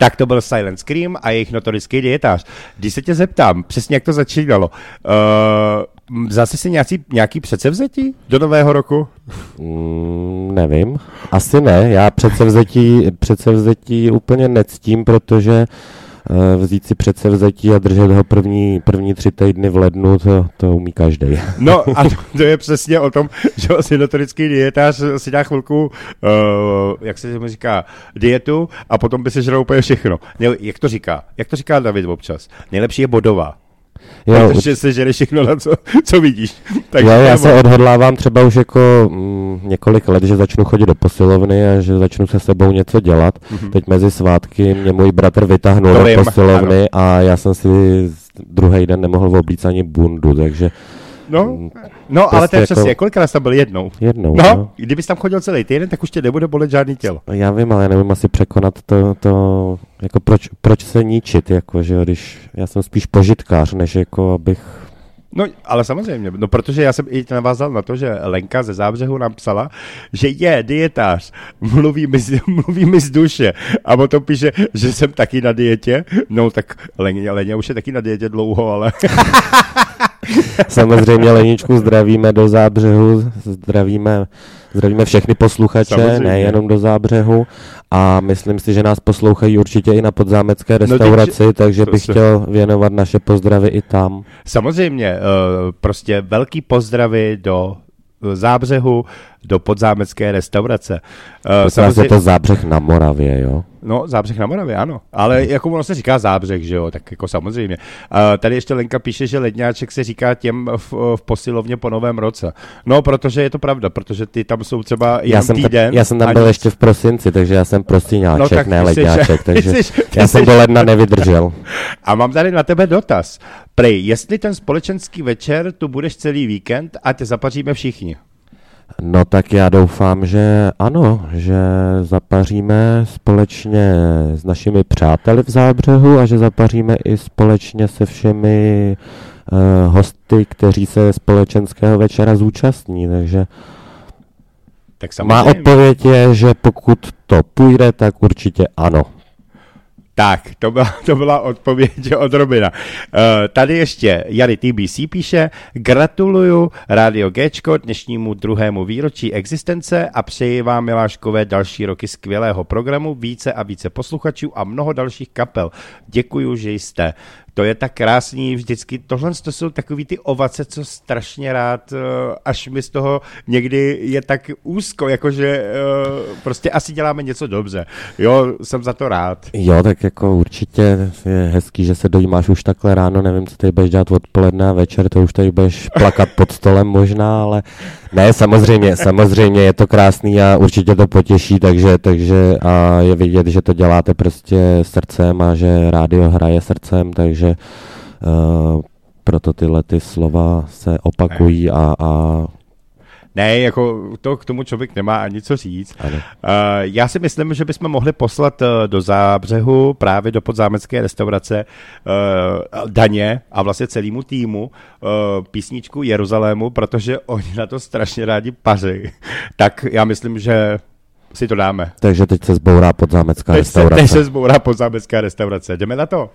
Tak to byl Silent Scream a jejich notorický dietář. Když se tě zeptám, přesně jak to začínalo, uh, zase si nějaký, nějaký předsevzetí do nového roku? Mm, nevím. Asi ne. Já předsevzetí, předsevzetí úplně nectím, protože eh, vzít si předsevzetí a držet ho první, první tři týdny v lednu, to, to umí každý. No a to, je přesně o tom, že vlastně notorický dietář si dá chvilku, uh, jak se tomu říká, dietu a potom by se žral úplně všechno. Jak to říká? Jak to říká David občas? Nejlepší je bodová. Jo, Protože se žere všechno na co, co vidíš. Tak jo, já se odhodlávám třeba už jako mm, několik let, že začnu chodit do posilovny a že začnu se sebou něco dělat. Mhm. Teď mezi svátky mě můj bratr vytáhnul do posilovny a já jsem si druhý den nemohl oblíct ani bundu, takže No, no ale to je prostě přesně, kolikrát jsi tam byl jednou? Jednou, No, no. kdybys tam chodil celý týden, tak už tě nebude bolet žádný tělo. Já vím, ale já nevím asi překonat to, to jako proč, proč se ničit, jako, že jo, když já jsem spíš požitkář, než jako abych No, ale samozřejmě, no protože já jsem i navázal na to, že Lenka ze Zábřehu nám psala, že je dietář, mluví mi, z, mluví mi z duše. A potom píše, že jsem taky na dietě, no tak Leně, Leně už je taky na dietě dlouho, ale Samozřejmě Leničku zdravíme do zábřehu, zdravíme, zdravíme všechny posluchače, Samozřejmě. nejenom do zábřehu a myslím si, že nás poslouchají určitě i na podzámecké restauraci, takže to bych se- chtěl věnovat naše pozdravy i tam. samozřejmě, uh, prostě velký pozdravy do eh, Zábřehu, do podzámecké restaurace. Uh, Prosím se to zábřeh na Moravě, jo? No, Zábřeh na Moravě, ano. Ale jako ono se říká Zábřeh, že jo, tak jako samozřejmě. Uh, tady ještě Lenka píše, že ledňáček se říká těm v, v posilovně po novém roce. No, protože je to pravda, protože ty tam jsou třeba jenom Já jsem, ta, týden. já jsem tam byl nic. ještě v prosinci, takže já jsem prostíňáček, No tak ne jsi- ledňáček, takže jsi- ty já jsem do ledna nevydržel. A mám tady na tebe dotaz. Prej, jestli ten společenský večer tu budeš celý víkend a tě zapaříme všichni. No tak já doufám, že ano, že zapaříme společně s našimi přáteli v Zábřehu a že zapaříme i společně se všemi uh, hosty, kteří se společenského večera zúčastní, takže Tak má samozřejmě. odpověď je, že pokud to půjde, tak určitě ano. Tak, to byla, to byla odpověď od Robina. Uh, tady ještě Jary TBC píše, gratuluju Radio Gčko dnešnímu druhému výročí existence a přeji vám, Miláškové, další roky skvělého programu, více a více posluchačů a mnoho dalších kapel. Děkuju, že jste. To je tak krásný vždycky. Tohle to jsou takový ty ovace, co strašně rád, eh, až mi z toho někdy je tak úzko, jakože eh, prostě asi děláme něco dobře. Jo, jsem za to rád. Jo, tak jako určitě je hezký, že se dojímáš už takhle ráno, nevím, co tady budeš dělat odpoledne a večer, to už tady budeš plakat pod stolem možná, ale ne, samozřejmě, samozřejmě je to krásný a určitě to potěší, takže, takže a je vidět, že to děláte prostě srdcem a že rádio hraje srdcem, takže uh, proto tyhle ty slova se opakují a, a Ne, jako to k tomu člověk nemá ani co říct. Ano. Uh, já si myslím, že bychom mohli poslat uh, do zábřehu právě do podzámecké restaurace uh, Daně a vlastně celému týmu uh, písničku Jeruzalému, protože oni na to strašně rádi paří. tak já myslím, že si to dáme. takže teď se zbourá podzámecká Teď se, restaurace. teď se zbourá podzámecká restaurace. Jdeme na to.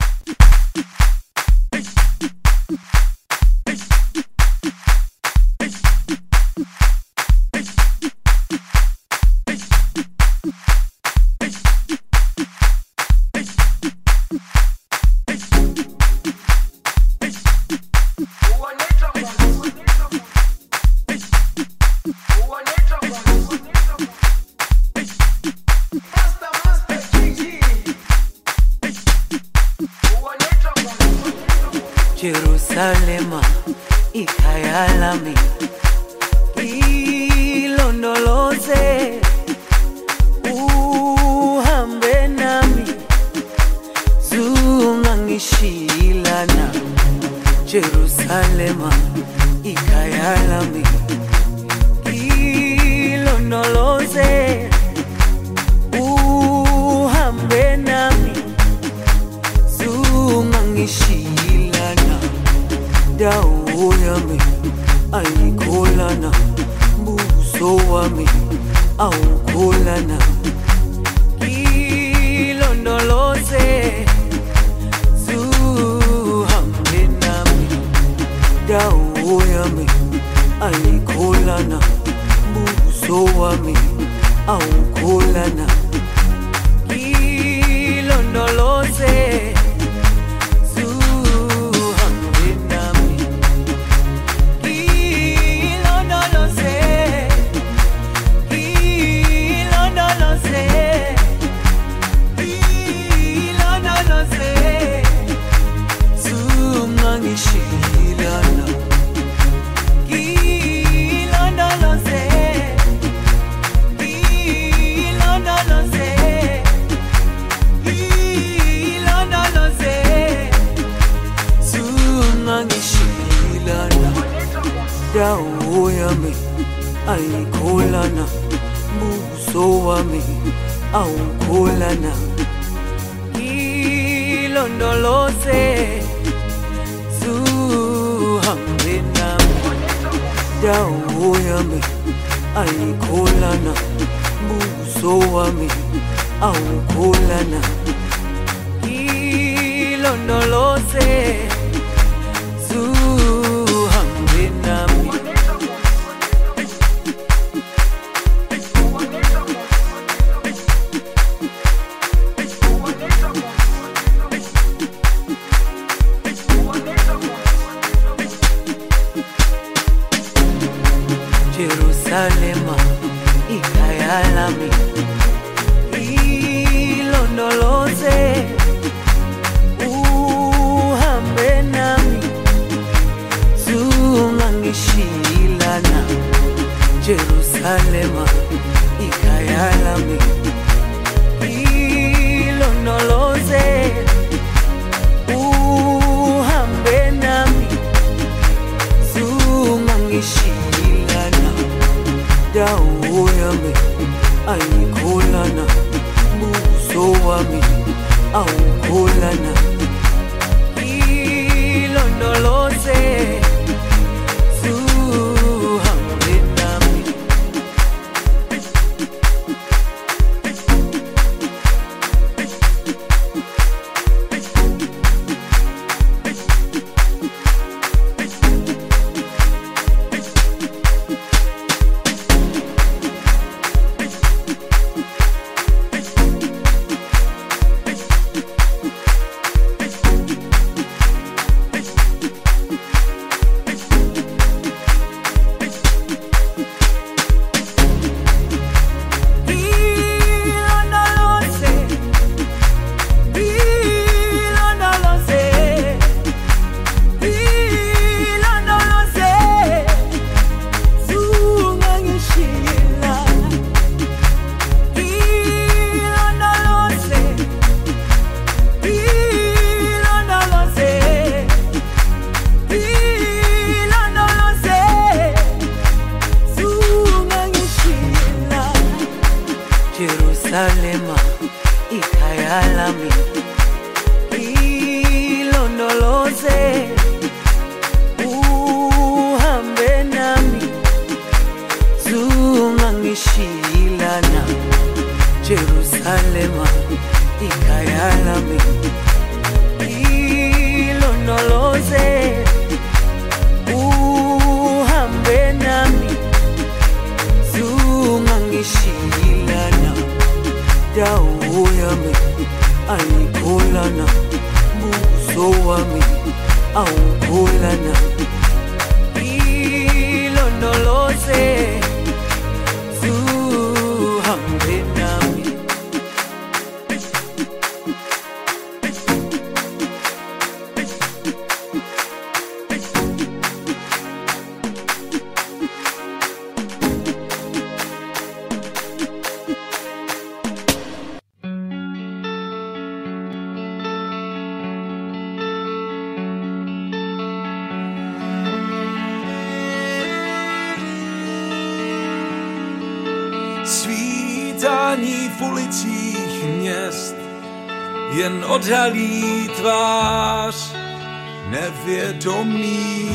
svědomí.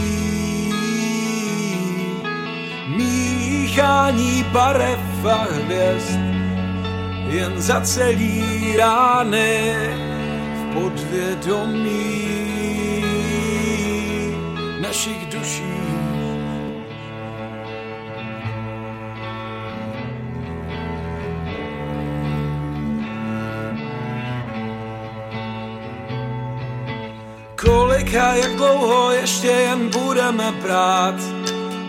Míchání barev a hvězd jen za celý rány v podvědomí našich duší Zbycha, jak dlouho ještě jen budeme brát,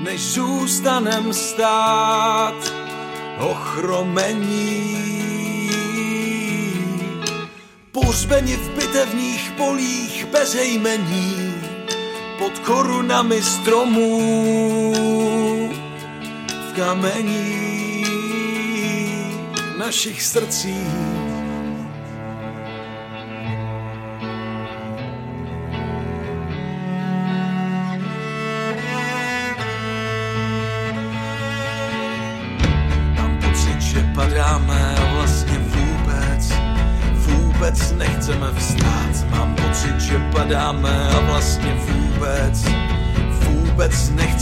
než zůstanem stát ochromení. Pořbeni v bitevních polích bezejmení, pod korunami stromů v kamení našich srdcích.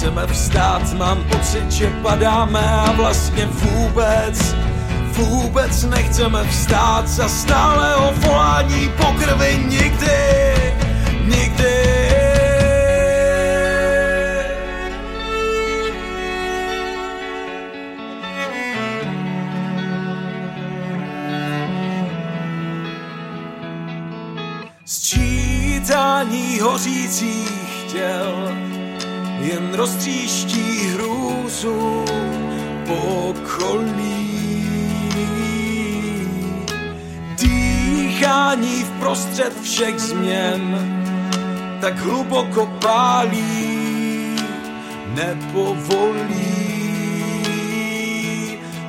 Nechceme vstát. Mám pocit, že padáme a vlastně vůbec, vůbec nechceme vstát. Za stálého volání po krvi nikdy, nikdy. Sčítání hořících těl jen roztříští hrůzu pokolí. Dýchání v prostřed všech změn tak hluboko pálí, nepovolí.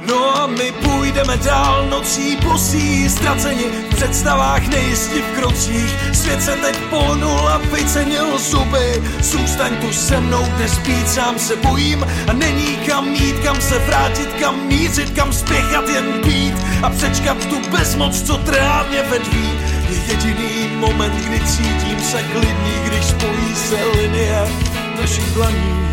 No a my půjdeme dál nocí posí, ztraceni v představách, nejistí v krocích. Svět se teď pohnul a vycenil zuby. Zůstaň tu se mnou, dnes být sám se bojím a není kam mít, kam se vrátit, kam mířit, kam spěchat, jen být a přečkat tu bezmoc, co trhá mě vedví. Je jediný moment, kdy cítím se klidný, když spojí se linie našich dlaní.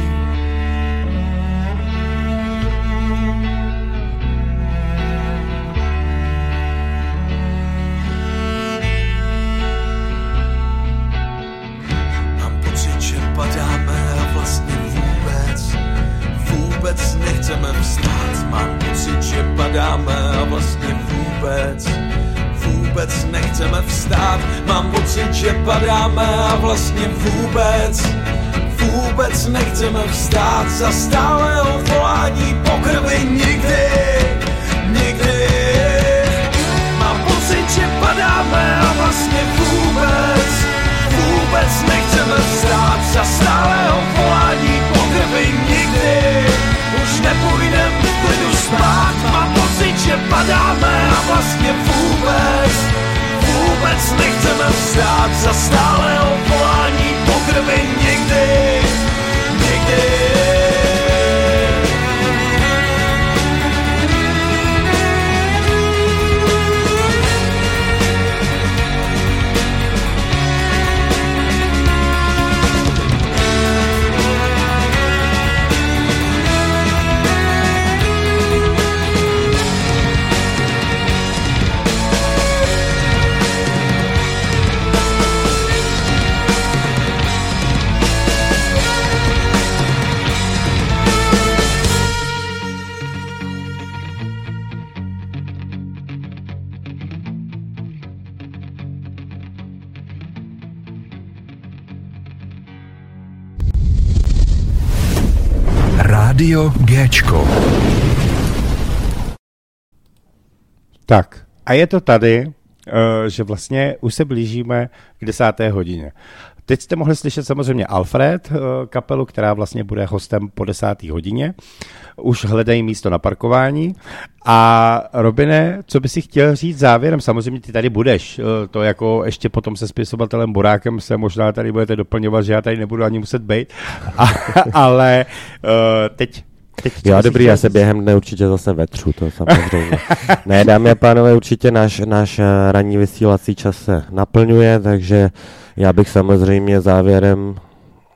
Vůbec nechceme vstát. Mám pocit, že padáme a vlastně vůbec, vůbec nechceme vstát. Za stálého volání po krvi nikdy. Krvi Géčko. Tak, a je to tady, eh, že vlastně už se blížíme k desáté hodině. Teď jste mohli slyšet samozřejmě Alfred, eh, kapelu, která vlastně bude hostem po desáté hodině. Už hledají místo na parkování. A Robine, co by si chtěl říct závěrem? Samozřejmě ty tady budeš. eh, To jako ještě potom se spisovatelem Borákem se možná tady budete doplňovat, že já tady nebudu ani muset být. A, ale teď Teď, bys dobrý, já se během dne určitě zase vetřu, to samozřejmě. ne, dámy a pánové, určitě náš, náš eh, ranní vysílací čas se naplňuje, takže já bych samozřejmě závěrem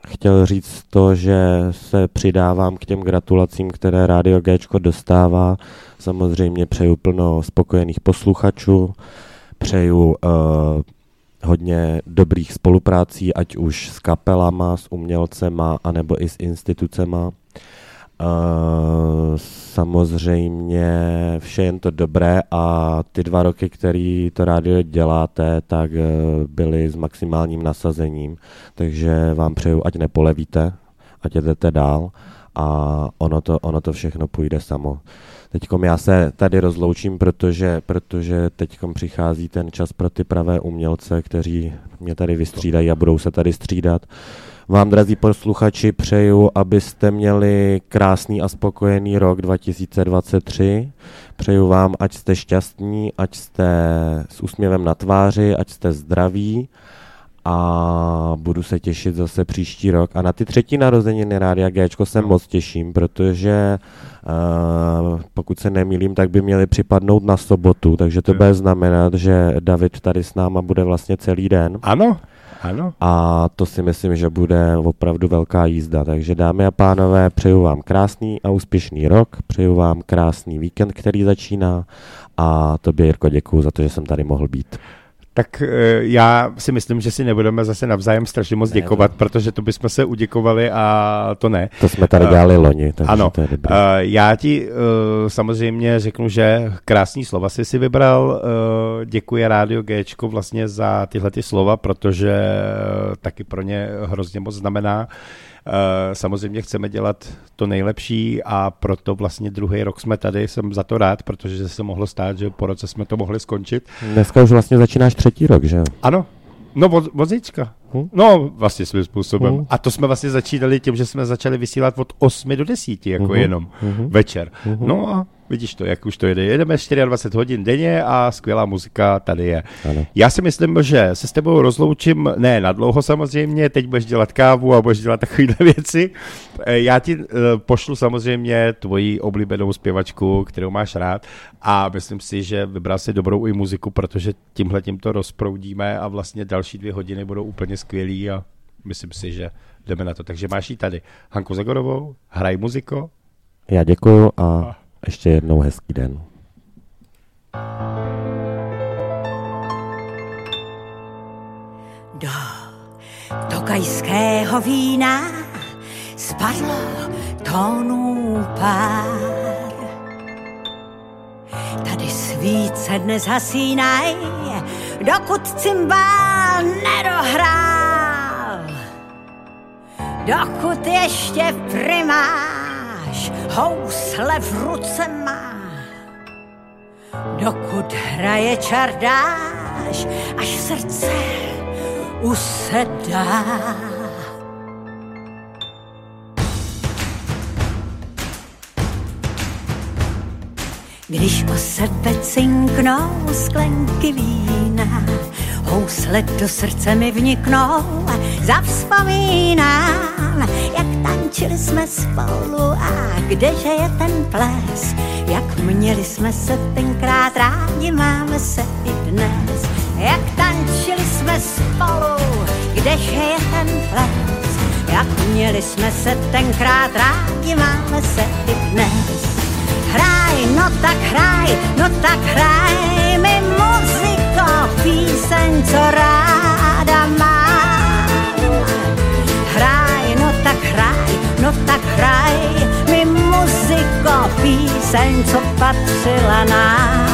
chtěl říct to, že se přidávám k těm gratulacím, které Rádio Géčko dostává. Samozřejmě přeju plno spokojených posluchačů, přeju uh, hodně dobrých spoluprácí, ať už s kapelama, s umělcema, anebo i s institucema. Uh, samozřejmě vše jen to dobré a ty dva roky, který to rádio děláte, tak uh, byly s maximálním nasazením, takže vám přeju, ať nepolevíte, ať jdete dál a ono to, ono to všechno půjde samo. Teďkom já se tady rozloučím, protože, protože teďkom přichází ten čas pro ty pravé umělce, kteří mě tady vystřídají a budou se tady střídat. Vám, drazí posluchači, přeju, abyste měli krásný a spokojený rok 2023. Přeju vám, ať jste šťastní, ať jste s úsměvem na tváři, ať jste zdraví a budu se těšit zase příští rok. A na ty třetí narozeniny Rádia Gčko se moc těším, protože uh, pokud se nemýlím, tak by měly připadnout na sobotu, takže to bude znamenat, že David tady s náma bude vlastně celý den. Ano, ano. A to si myslím, že bude opravdu velká jízda. Takže dámy a pánové, přeju vám krásný a úspěšný rok, přeju vám krásný víkend, který začíná a tobě, Jirko, děkuji za to, že jsem tady mohl být. Tak eh, já si myslím, že si nebudeme zase navzájem strašně moc děkovat, protože to bychom se uděkovali a to ne. To jsme tady Eh, dělali loni, takže ano, to je dobré. Eh, já ti eh, samozřejmě řeknu, že krásný slova jsi si vybral. Eh, Děkuji Rádio Gčko vlastně za tyhle ty slova, protože taky pro ně hrozně moc znamená. Eh, Samozřejmě chceme dělat to nejlepší a proto vlastně druhý rok jsme tady, jsem za to rád, protože se mohlo stát, že po roce jsme to mohli skončit. Dneska už vlastně začínáš třetí rok, že? Ano, no od, od zítřka. Hm? No, vlastně svým způsobem. Hm. A to jsme vlastně začínali tím, že jsme začali vysílat od 8 do 10, jako Mhm. jenom Mhm. večer. Mhm. No a vidíš to, jak už to jede. Jedeme 24 hodin denně a skvělá muzika tady je. Ano. Já si myslím, že se s tebou rozloučím, ne na dlouho samozřejmě, teď budeš dělat kávu a budeš dělat takovéhle věci. Eh, Já ti eh, pošlu samozřejmě tvoji oblíbenou zpěvačku, kterou máš rád a myslím si, že vybral si dobrou i muziku, protože tímhle tím to rozproudíme a vlastně další dvě hodiny budou úplně skvělý a myslím si, že jdeme na to. Takže máš ji tady. Hanku Zagorovou, hraj muziko. Já děkuju a ještě jednou hezký den. Do tokajského vína spadlo tónů pár. Tady svíce dnes hasínaj, dokud cymbál nedohrál. Dokud ještě primáš housle v ruce má. Dokud hraje čardáš, až srdce usedá. Když o sebe cinknou sklenky vína, housle do srdce mi vniknou, zavzpomínám, jak tančili jsme spolu a kdeže je ten ples, jak měli jsme se tenkrát rádi, máme se i dnes, jak tančili jsme spolu, kdeže je ten ples, jak měli jsme se tenkrát rádi, máme se i dnes. Hraj, no tak hraj, no tak hraj mi muziko, píseň, co ráda mám. Hraj, no tak hraj, no tak hraj mi muziko, píseň, co patřila nám.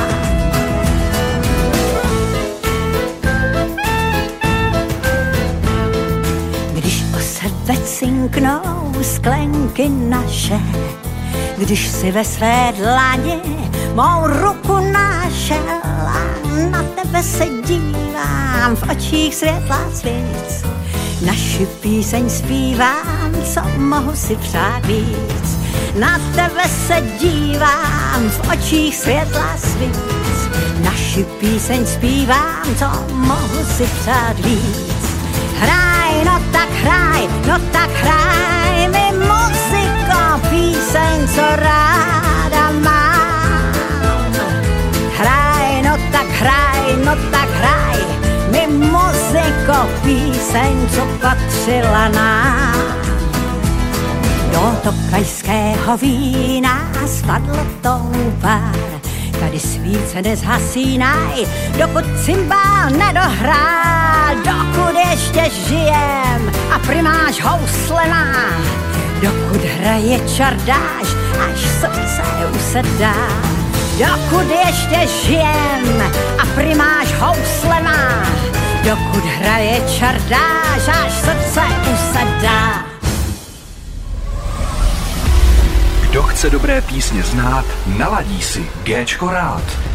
Když o sebe cinknou sklenky naše, když si ve své dlaně mou ruku našel a na tebe se dívám v očích světla svíc. Naši píseň zpívám, co mohu si přát víc. Na tebe se dívám v očích světla svíc. Naši píseň zpívám, co mohu si přát víc. Hraj, no tak hraj, no tak hraj mi muziko, píseň, co ráda tak hraj, no tak hraj mi muziko, píseň, co patřila nám. Do tokajského vína spadlo tou pár, tady svíce nezhasínaj, dokud cymbál nedohrál, dokud ještě žijem a primáš housle má, dokud hraje čardáš, až srdce usedá. Dokud ještě žijem a primáš housle má, dokud hraje čardáš, až srdce usedá. Kdo chce dobré písně znát, naladí si Géčko rád.